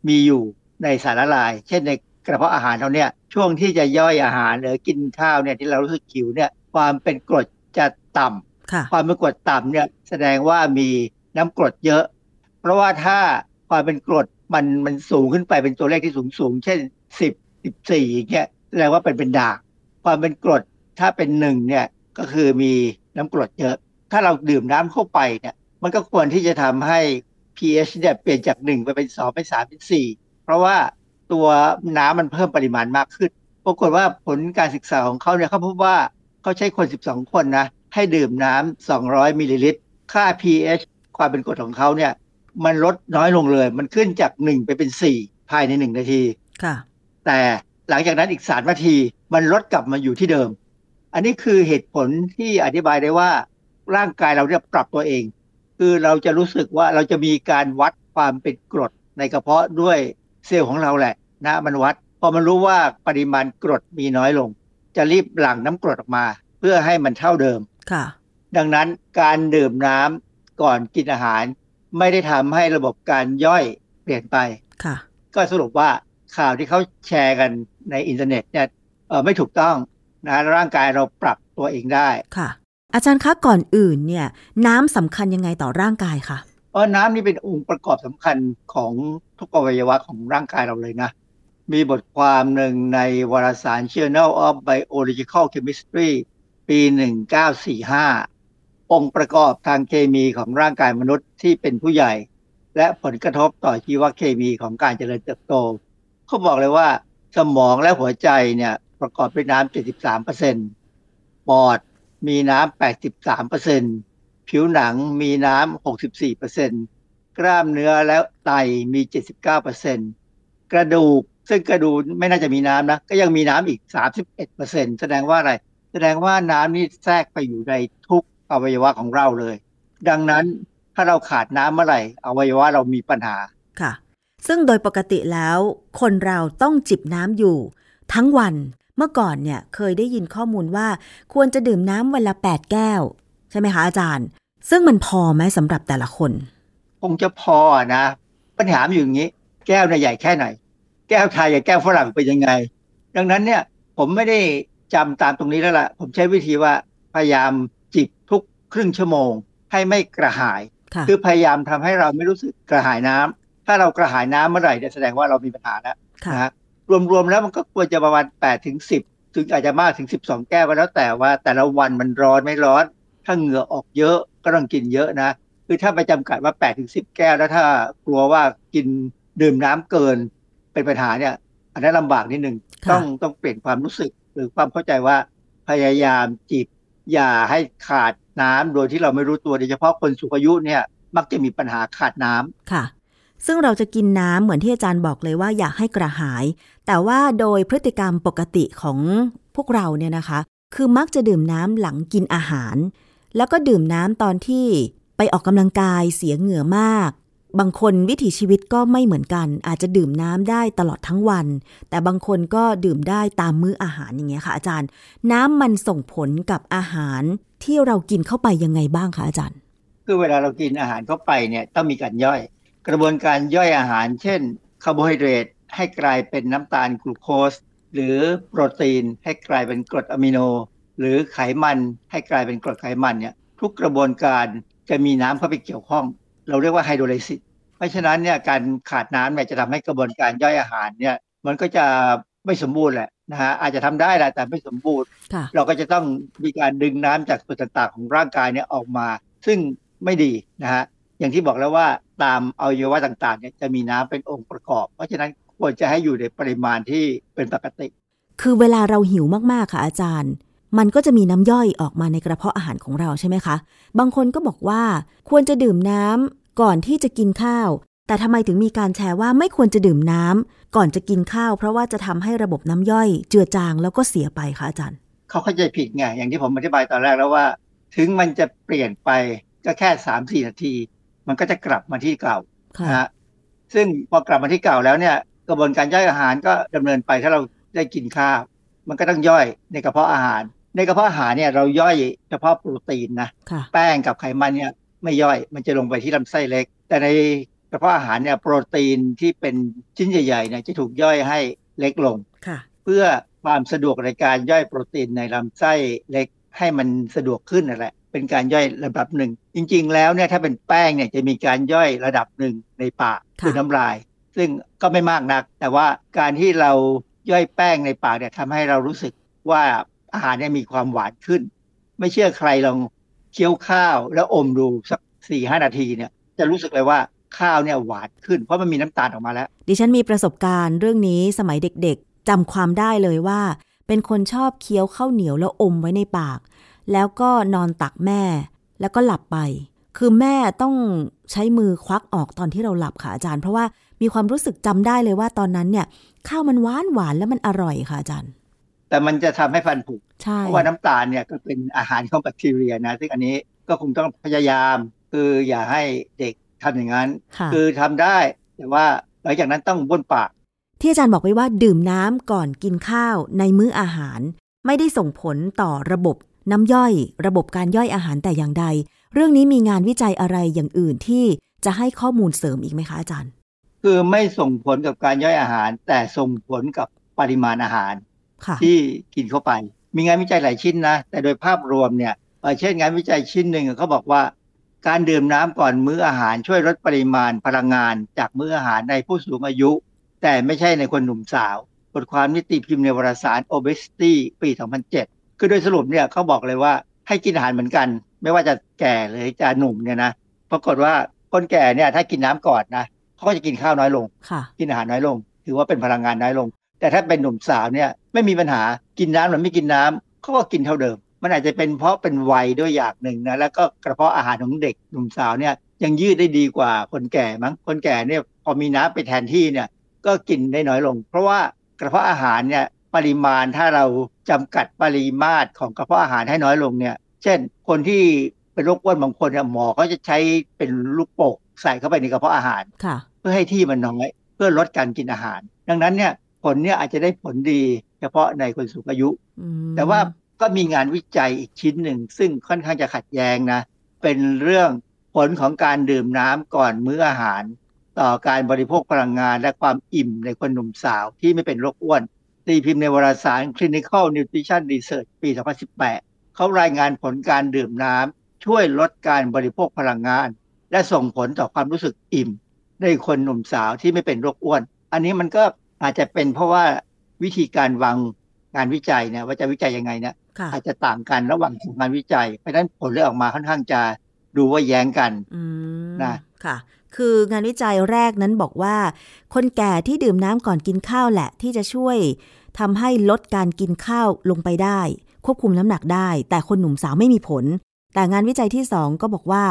มีอยู่ในสารละลาย เช่นใน กระเพาะอาหารเราเนี่ยช่วงที่จะย่อยอาหารหรือกินข้าวเนี่ยที่เรารู้สึกหิวเนี่ยความเป็นกรดจะต่ำความเป็นกรดต่ำเนี่ยแสดงว่ามีน้ำกรดเยอะ เพราะว่าถ้าความเป็นกรดมันมันสูงขึ้นไปเป็นตัวเลขที่สูงสูงเช่นสิบสิบสี่อย่างเงี้ยแสดงว่าเป็นเป็นด่างความเป็นกรดถ้าเป็นหนึ่งเนี่ยก็คือมีน้ำกรดเยอะ ถ้าเราดื่มน้ำเข้าไปเนี่ยมันก็ควรที่จะทำให้ pH เนี่ยเปลี่ยนจากหนึ่งไปเป็นสองเป็นสามเป็นสี่เพราะว่า ตัวน้ำมันเพิ่มปริมาณมากขึ้น ปรากฏว่าผลการศึกษาของเขาเนี่ยเขาพบว่าเขาใช้คน 12 คนนะให้ดื่มน้ำ200 มิลลิลิตร ค่า pH ความเป็นกรดของเขาเนี่ยมันลดน้อยลงเลย มันขึ้นจากหนึ่งไปเป็นสี่ภายในหนึ่งนาทีค่ะ แต่หลังจากนั้นอีกสามนาทีมันลดกลับมาอยู่ที่เดิม อันนี้คือเหตุผลที่อธิบายได้ว่าร่างกายเราเนี่ยปรับตัวเอง คือเราจะรู้สึกว่าเราจะมีการวัดความเป็นกรดในกระเพาะด้วยเซลล์ของเราแหละ นะมันวัด พอมันรู้ว่าปริมาณกรดมีน้อยลง จะรีบหลั่งน้ำกรดออกมา เพื่อให้มันเท่าเดิมค่ะ ดังนั้นการดื่มน้ำก่อนกินอาหาร ไม่ได้ทำให้ระบบการย่อยเปลี่ยนไปค่ะ ก็สรุปว่าข่าวที่เขาแชร์กันในอินเทอร์เน็ตเนี่ยเออไม่ถูกต้องนะร่างกายเราปรับตัวเองได้ค่ะ อาจารย์คะก่อนอื่นเนี่ย น้ำสำคัญยังไงต่อร่างกายคะเออน้ำนี่เป็นองค์ประกอบสำคัญของทุกอวัยวะของร่างกายเราเลยนะ มีบทความหนึ่งในวารสาร Journal of Biological Chemistry ปี 1945 องค์ประกอบทางเคมีของร่างกายมนุษย์ที่เป็นผู้ใหญ่ และผลกระทบต่อชีวเคมีของการเจริญเติบโต เขาบอกเลยว่าสมองและหัวใจเนี่ยประกอบด้วยน้ำ 73%ปอดมีน้ำ 83%ผิวหนังมีน้ำ 64%กล้ามเนื้อและไตมี 79%กระดูก ซึ่งกระดูกไม่น่าจะมีน้ำนะ ก็ยังมีน้ำอีก 31%แสดงว่าอะไร แสดงว่าน้ำนี่แทรกไปอยู่ในทุกอวัยวะของเราเลย ดังนั้นถ้าเราขาดน้ำเมื่อไหร่อวัยวะเรามีปัญหาค่ะ ซึ่งโดยปกติแล้ว คนเราต้องจิบน้ำอยู่ ทั้งวันเมื่อก่อนเนี่ยเคยได้ยินข้อมูลว่า ควรจะดื่มน้ำวันละ 8 แก้ว ใช่ไหมคะอาจารย์ ซึ่งมันพอไหมสำหรับแต่ละคน คงจะพอนะ ปัญหาอยู่อย่างนี้ แก้วเนี่ยใหญ่แค่ไหน แก้วไทยกับแก้วฝรั่งเป็นยังไง ดังนั้นเนี่ยผมไม่ได้จำตามตรงนี้แล้วล่ะ ผมใช้วิธีว่าพยายามจิบทุกครึ่งชั่วโมง ให้ไม่กระหาย คือพยายามทำให้เราไม่รู้สึกกระหายน้ำถ้าเรากระหายน้ำเมื่อไหร่จะแสดงว่าเรามีปัญหาแล้วนะฮะรวมๆแล้วมันก็ควรจะประมาณ8ถึง10ถึงอาจจะมากถึง12แก้วก็แล้วแต่ว่าแต่ละวันมันร้อนไม่ร้อน ถ้าเหงื่อออกเยอะก็ต้องกินเยอะนะ คือถ้าไปจำกัดว่า8ถึง10แก้วแล้วถ้ากลัวว่ากินดื่มน้ำเกิน เป็นปัญหาเนี่ย อันนั้นลำบากนิดนึงต้องต้องเปลี่ยนความรู้สึกหรือความเข้าใจว่าพยายามจิบอย่าให้ขาดน้ำโดยที่เราไม่รู้ตัวโดยเฉพาะคนสูงอายุเนี่ย มักจะมีปัญหาขาดน้ำค่ะ ซึ่งเราจะกินน้ำเหมือนที่อาจารย์บอกเลยว่าอยากให้กระหาย แต่ว่าโดยพฤติกรรมปกติของพวกเราเนี่ยนะคะ คือมักจะดื่มน้ำหลังกินอาหาร แล้วก็ดื่มน้ำตอนที่ไปออกกำลังกายเสียเหงื่อมาก บางคนวิถีชีวิตก็ไม่เหมือนกัน อาจจะดื่มน้ำได้ตลอดทั้งวัน แต่บางคนก็ดื่มได้ตามมื้ออาหารอย่างเงี้ยค่ะอาจารย์ น้ำมันส่งผลกับอาหารที่เรากินเข้าไปยังไงบ้างคะอาจารย์ คือเวลาเรากินอาหารเข้าไปเนี่ยต้องมีการย่อย กระบวนการย่อยอาหาร เช่นคาร์โบไฮเดรตให้กลายเป็นน้ำตาลกลูโคสหรือโปรตีนให้กลายเป็นกรดอะมิโน หรือไขมันให้กลายเป็นกรดไขมันเนี่ยทุกกระบวนการจะมีน้ำเข้าไปเกี่ยวข้อง เราเรียกว่า hydrolysisเพราะฉะนั้นเนี่ยการขาดน้ำเนี่ยจะทำให้กระบวนการย่อยอาหารเนี่ยมันก็จะไม่สมบูรณ์แหละนะฮะอาจจะทำได้แหละแต่ไม่สมบูรณ์ เราก็จะต้องมีการดึงน้ำจากส่วนต่างๆของร่างกายเนี่ยออกมา ซึ่งไม่ดีนะฮะอย่างที่บอกแล้วว่าตามอวัยวะต่างๆเนี่ยจะมีน้ำเป็นองค์ประกอบ เพราะฉะนั้นควรจะให้อยู่ในปริมาณที่เป็นปกติ คือเวลาเราหิวมากๆค่ะอาจารย์ มันก็จะมีน้ำย่อยออกมาในกระเพาะอาหารของเราใช่ไหมคะ บางคนก็บอกว่าควรจะดื่มน้ำก่อนที่จะกินข้าว แต่ทำไมถึงมีการแชร์ว่าไม่ควรจะดื่มน้ำก่อนจะกินข้าว เพราะว่าจะทำให้ระบบน้ำย่อย เจือจางแล้วก็เสียไปคะอาจารย์ เขาเข้าใจผิดไงอย่างที่ผมอธิบายตอนแรกแล้วว่า ถึงมันจะเปลี่ยนไปก็แค่สามสี่นาที มันก็จะกลับมาที่เก่านะฮะซึ่งพอกลับมาที่เก่าแล้วเนี่ยกระบวนการย่อยอาหารก็ดำเนินไปถ้าเราได้กินข้าว มันก็ต้องย่อยในกระเพาะอาหาร ในกระเพาะอาหารเนี่ยเราย่อยเฉพาะโปรตีนนะค่ะแป้งกับไขมันเนี่ยไม่ย่อยมันจะลงไปที่ลำไส้เล็ก แต่ในกระเพาะอาหารเนี่ยโปรตีนที่เป็นชิ้นใหญ่ๆเนี่ยจะถูกย่อยให้เล็กลงค่ะเพื่อความสะดวกในการย่อยโปรตีนในลำไส้เล็กให้มันสะดวกขึ้นนั่นแหละ เป็นการย่อยระดับหนึ่ง จริง ๆ แล้วเนี่ยถ้าเป็นแป้งเนี่ยจะมีการย่อยระดับหนึ่งในปากค่ะคือน้ำลาย ซึ่งก็ไม่มากนัก แต่ว่าการที่เราย่อยแป้งในปากเนี่ยทำให้เรารู้สึกว่า อาหารเนี่ยมีความหวานขึ้น ไม่เชื่อใครลองเคี้ยวข้าวแล้วอมดูสักสี่ห้านาทีเนี่ย จะรู้สึกเลยว่าข้าวเนี่ยหวานขึ้น เพราะมันมีน้ำตาลออกมาแล้ว ดิฉันมีประสบการณ์เรื่องนี้สมัยเด็กๆจำความได้เลยว่า เป็นคนชอบเคี้ยวข้าวเหนียวแล้วอมไว้ในปาก แล้วก็นอนตักแม่ แล้วก็หลับไป คือแม่ต้องใช้มือควักออกตอนที่เราหลับค่ะอาจารย์ เพราะว่ามีความรู้สึกจำได้เลยว่าตอนนั้นเนี่ยข้าวมันหวานหวานแล้วมันอร่อยค่ะอาจารย์ แต่มันจะทำให้ฟันผุใช่เพราะว่าน้ำตาลเนี่ยก็เป็นอาหารของแบคทีเรียนะซึ่งอันนี้ก็คงต้องพยายาม คืออย่าให้เด็กทำอย่างนั้นค่ะคือทำได้แต่ว่าหลังจากนั้นต้องบ้วนปาก ที่อาจารย์บอกไว้ว่าดื่มน้ำก่อนกินข้าวในมื้ออาหาร ไม่ได้ส่งผลต่อระบบน้ำย่อย ระบบการย่อยอาหารแต่อย่างใด เรื่องนี้มีงานวิจัยอะไรอย่างอื่นที่จะให้ข้อมูลเสริมอีกไหมคะอาจารย์ คือไม่ส่งผลกับการย่อยอาหาร แต่ส่งผลกับปริมาณอาหารค่ะ ที่กินเข้าไป มีงานวิจัยหลายชิ้นนะ แต่โดยภาพรวมเนี่ยเอ่อเช่นงานวิจัยชิ้นหนึ่งเขาบอกว่า การดื่มน้ำก่อนมื้ออาหารช่วยลดปริมาณพลังงาน จากมื้ออาหารในผู้สูงอายุ แต่ไม่ใช่ในคนหนุ่มสาว บทความนิติพิมพ์ในวารสาร Obesity ปี 2007 คือโดยสรุปเนี่ยเขาบอกเลยว่าให้กินอาหารเหมือนกัน ไม่ว่าจะแก่หรือจะหนุ่มเนี่ยนะปรากฏว่าคนแก่เนี่ยถ้ากินน้ำก่อนนะเขาก็จะกินข้าวน้อยลงค่ะกินอาหารน้อยลง ถือว่าเป็นพลังงานน้อยลง แต่ถ้าเป็นหนุ่มสาวเนี่ย ไม่มีปัญหากินน้ำหรือไม่กินน้ำเขาก็กินเท่าเดิม มันอาจจะเป็นเพราะเป็นวัยด้วยอย่างหนึ่งนะแล้วก็กระเพาะอาหารของเด็กหนุ่มสาวเนี่ยยังยืดได้ดีกว่าคนแก่มั้งคนแก่เนี่ยพอมีน้ำไปแทนที่เนี่ยก็กินได้น้อยลง เพราะว่ากระเพาะอาหารเนี่ยปริมาณถ้าเราจำกัดปริมาตรของกระเพาะอาหารให้น้อยลงเนี่ย เช่น คนที่เป็นโรคอ้วนบางคนเนี่ยหมอเขาจะใช้เป็นลูกโป่งใส่เข้าไปในกระเพาะอาหารค่ะเพื่อให้ที่มันน้อยเพื่อลดการกินอาหาร ดังนั้นเนี่ยผลเนี่ยอาจจะได้ผลดี เฉพาะในคนสูงอายุอืมแต่ว่าก็มีงานวิจัยอีกชิ้นหนึ่ง ซึ่งค่อนข้างจะขัดแย้งนะ เป็นเรื่องผลของการดื่มน้ำก่อนมื้ออาหาร ต่อการบริโภคพลังงานและความอิ่มในคนหนุ่มสาวที่ไม่เป็นโรคอ้วนตีพิมพ์ในวารสาร Clinical Nutrition Research ปี 2018 เขารายงานผลการดื่มน้ำช่วยลดการบริโภคพลังงาน และส่งผลต่อความรู้สึกอิ่ม ในคนหนุ่มสาวที่ไม่เป็นโรคอ้วน อันนี้มันก็อาจจะเป็นเพราะว่า วิธีการวางงานวิจัยเนี่ยว่าจะวิจัยยังไงเนี่ยค่ะอาจจะต่างกันระหว่างของงานวิจัย เพราะฉะนั้นผลเลยออกมาค่อนข้างจะดูว่าแย้งกันอืมนะค่ะ คืองานวิจัยแรกนั้นบอกว่า คนแก่ที่ดื่มน้ำก่อนกินข้าวแหละ ที่จะช่วยทำให้ลดการกินข้าวลงไปได้ ควบคุมน้ำหนักได้ แต่คนหนุ่มสาวไม่มีผล แต่งานวิจัยที่สองก็บอกว่า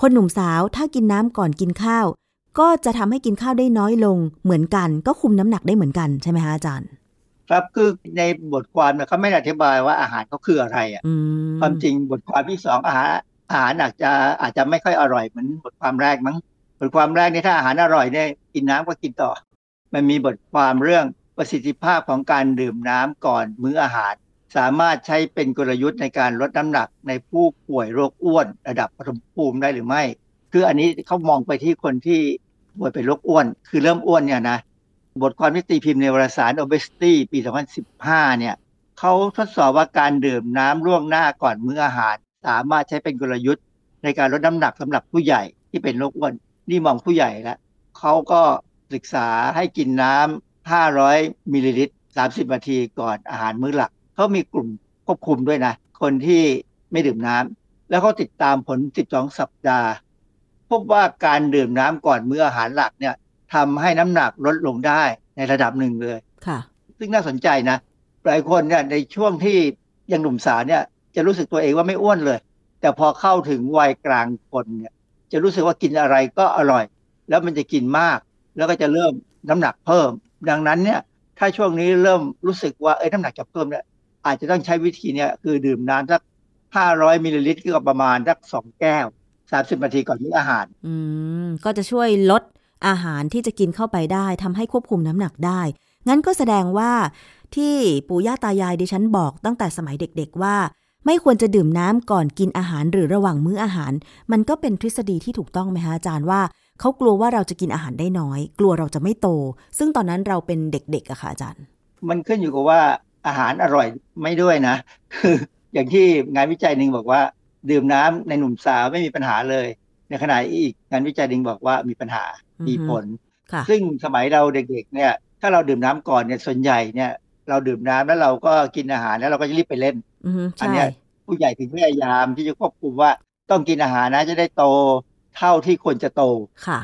คนหนุ่มสาวถ้ากินน้ำก่อนกินข้าว ก็จะทำให้กินข้าวได้น้อยลงเหมือนกัน ก็คุมน้ำหนักได้เหมือนกันใช่ไหมคะอาจารย์ ครับคือในบทความเนี่ยเขาไม่ได้อธิบายว่าอาหารเขาคืออะไรอะอืมความจริงบทความที่สองอาหารอาหารอาจจะอาจจะไม่ค่อยอร่อยเหมือนบทความแรกมั้งบทความแรกนี่ถ้าอาหารอร่อยเนี่ยกินน้ำก็กินต่อ มันมีบทความเรื่องประสิทธิภาพของการดื่มน้ำก่อนมื้ออาหาร สามารถใช้เป็นกลยุทธ์ในการลดน้ำหนักในผู้ป่วยโรคอ้วนระดับปฐมภูมิได้หรือไม่ คืออันนี้เขามองไปที่คนที่ป่วยเป็นโรคอ้วน คือเริ่มอ้วนเนี่ยนะ บทความที่ตีพิมพ์ในวารสาร Obesity ปี 2015 เนี่ยเขาทดสอบว่าการดื่มน้ำล่วงหน้าก่อนมื้ออาหาร สามารถใช้เป็นกลยุทธ์ ในการลดน้ำหนักสำหรับผู้ใหญ่ที่เป็นโรคอ้วนนี่มองผู้ใหญ่แล้วเขาก็ศึกษาให้กินน้ำ 500 มิลลิลิตร 30 นาทีก่อนอาหารมื้อหลัก เขามีกลุ่มควบคุมด้วยนะ คนที่ไม่ดื่มน้ำ แล้วเขาติดตามผล 12 สัปดาห์ พบว่าการดื่มน้ำก่อนมื้ออาหารหลักเนี่ย ทำให้น้ำหนักลดลงได้ในระดับหนึ่งเลยค่ะ ซึ่งน่าสนใจนะหลายคนเนี่ยในช่วงที่ยังหนุ่มสาวเนี่ย จะรู้สึกตัวเองว่าไม่อ้วนเลย แต่พอเข้าถึงวัยกลางคนเนี่ย จะรู้สึกว่ากินอะไรก็อร่อย แล้วมันจะกินมาก แล้วก็จะเริ่มน้ำหนักเพิ่ม ดังนั้นเนี่ย ถ้าช่วงนี้เริ่มรู้สึกว่าเอ้ยน้ำหนักจะเพิ่มเนี่ยอาจจะต้องใช้วิธีเนี่ยคือดื่มน้ำสัก500มิลลิลิตรก็ประมาณสักสองแก้ว30นาทีก่อนมื้ออาหาร อืม ก็จะช่วยลด อาหารที่จะกินเข้าไปได้ทำให้ควบคุมน้ำหนักได้ งั้นก็แสดงว่าที่ปู่ย่าตายายดิฉันบอกตั้งแต่สมัยเด็กๆว่า ไม่ควรจะดื่มน้ำก่อนกินอาหารหรือระหว่างมื้ออาหาร มันก็เป็นทฤษฎีที่ถูกต้องไหมคะอาจารย์ว่าเขากลัวว่าเราจะกินอาหารได้น้อย กลัวเราจะไม่โต ซึ่งตอนนั้นเราเป็นเด็กๆอะค่ะอาจารย์ มันขึ้นอยู่กับว่าอาหารอร่อยไม่ด้วยนะ คืออย่างที่งานวิจัยหนึ่งบอกว่า ดื่มน้ำในหนุ่มสาวไม่มีปัญหาเลย ในขณะอีกงานวิจัยหนึ่งบอกว่ามีปัญหาอือฮึมีผลค่ะซึ่งสมัยเราเด็กๆเนี่ย ถ้าเราดื่มน้ำก่อนเนี่ยส่วนใหญ่เนี่ย เราดื่มน้ำแล้วเราก็กินอาหารแล้วเราก็จะรีบไปเล่นอือฮึอันใช่เนี้ยผู้ใหญ่ถึงพยายามที่จะควบคุมว่าต้องกินอาหารนะจะได้โตเท่าที่ควรจะโตค่ะ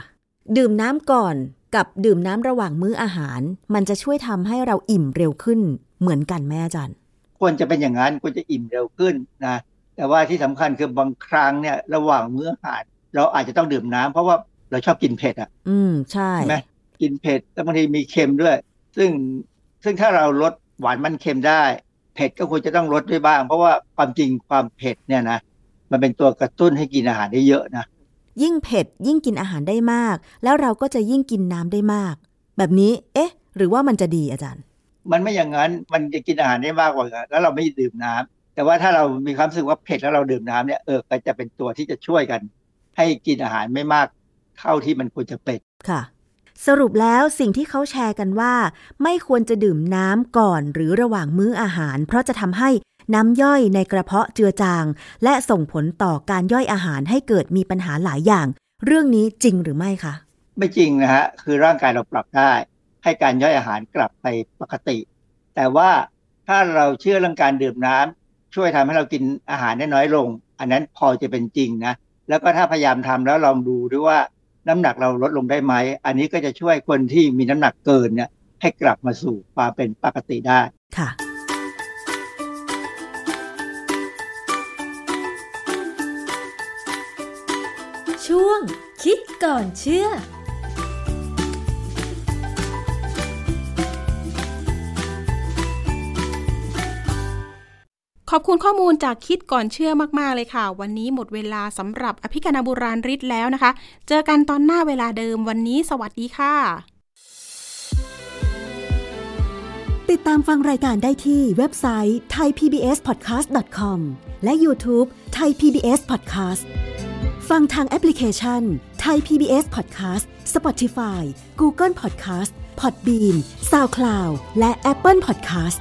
ดื่มน้ำก่อนกับดื่มน้ำระหว่างมื้ออาหาร มันจะช่วยทำให้เราอิ่มเร็วขึ้นเหมือนกันไหมอาจารย์ควรจะเป็นอย่างนั้นควรจะอิ่มเร็วขึ้นนะแต่ว่าที่สำคัญคือบางครั้งเนี่ยระหว่างมื้ออาหาร เราอาจจะต้องดื่มน้ำเพราะว่าเราชอบกินเผ็ดอะ อืมใช่ใช่ไหมกินเผ็ดแล้วบางทีมีเค็มด้วย ซึ่งซึ่งถ้าเราลดหวานมันเค็มได้ เผ็ดก็ควรจะต้องลดด้วยบ้าง เพราะว่าความจริงความเผ็ดเนี่ยนะมันเป็นตัวกระตุ้นให้กินอาหารได้เยอะนะยิ่งเผ็ดยิ่งกินอาหารได้มาก แล้วเราก็จะยิ่งกินน้ำได้มาก แบบนี้ เอ๊ะ หรือว่ามันจะดีอาจารย์ มันไม่อย่างนั้นมันจะกินอาหารได้มากกว่านั้นแล้วเราไม่ดื่มน้ำแต่ว่าถ้าเรามีความรู้สึกว่าเผ็ดแล้วเราดื่มน้ำเนี่ยเออก็จะเป็นตัวที่จะช่วยกัน ให้กินอาหารไม่มากเท่าที่มันควรจะเป็นค่ะ สรุปแล้วสิ่งที่เขาแชร์กันว่า ไม่ควรจะดื่มน้ำก่อนหรือระหว่างมื้ออาหาร เพราะจะทำให้น้ำย่อยในกระเพาะเจือจาง และส่งผลต่อการย่อยอาหารให้เกิดมีปัญหาหลายอย่าง เรื่องนี้จริงหรือไม่คะไม่จริงนะฮะคือร่างกายเราปรับได้ ให้การย่อยอาหารกลับไปปกติ แต่ว่าถ้าเราเชื่อเรื่องการดื่มน้ำช่วยทำให้เรากินอาหารได้น้อยลง อันนั้นพอจะเป็นจริงนะ แล้วก็ถ้าพยายามทำแล้วลองดูด้วยว่าน้ำหนักเราลดลงได้ไหม อันนี้ก็จะช่วยคนที่มีน้ำหนักเกินเนี่ยให้กลับมาสู่ความเป็นปกติได้ค่ะ ช่วงคิดก่อนเชื่อ ขอบคุณข้อมูลจากคิดก่อนเชื่อมากๆเลยค่ะ วันนี้หมดเวลาสำหรับอภิคณาบุราริศแล้วนะคะ เจอกันตอนหน้าเวลาเดิมวันนี้สวัสดีค่ะ ติดตามฟังรายการได้ที่เว็บไซต์ thaipbspodcast.com และ YouTube Thai PBS Podcast ฟังทางแอปพลิเคชัน Thai PBS Podcast Spotify Google Podcast Podbean SoundCloud และ Apple Podcast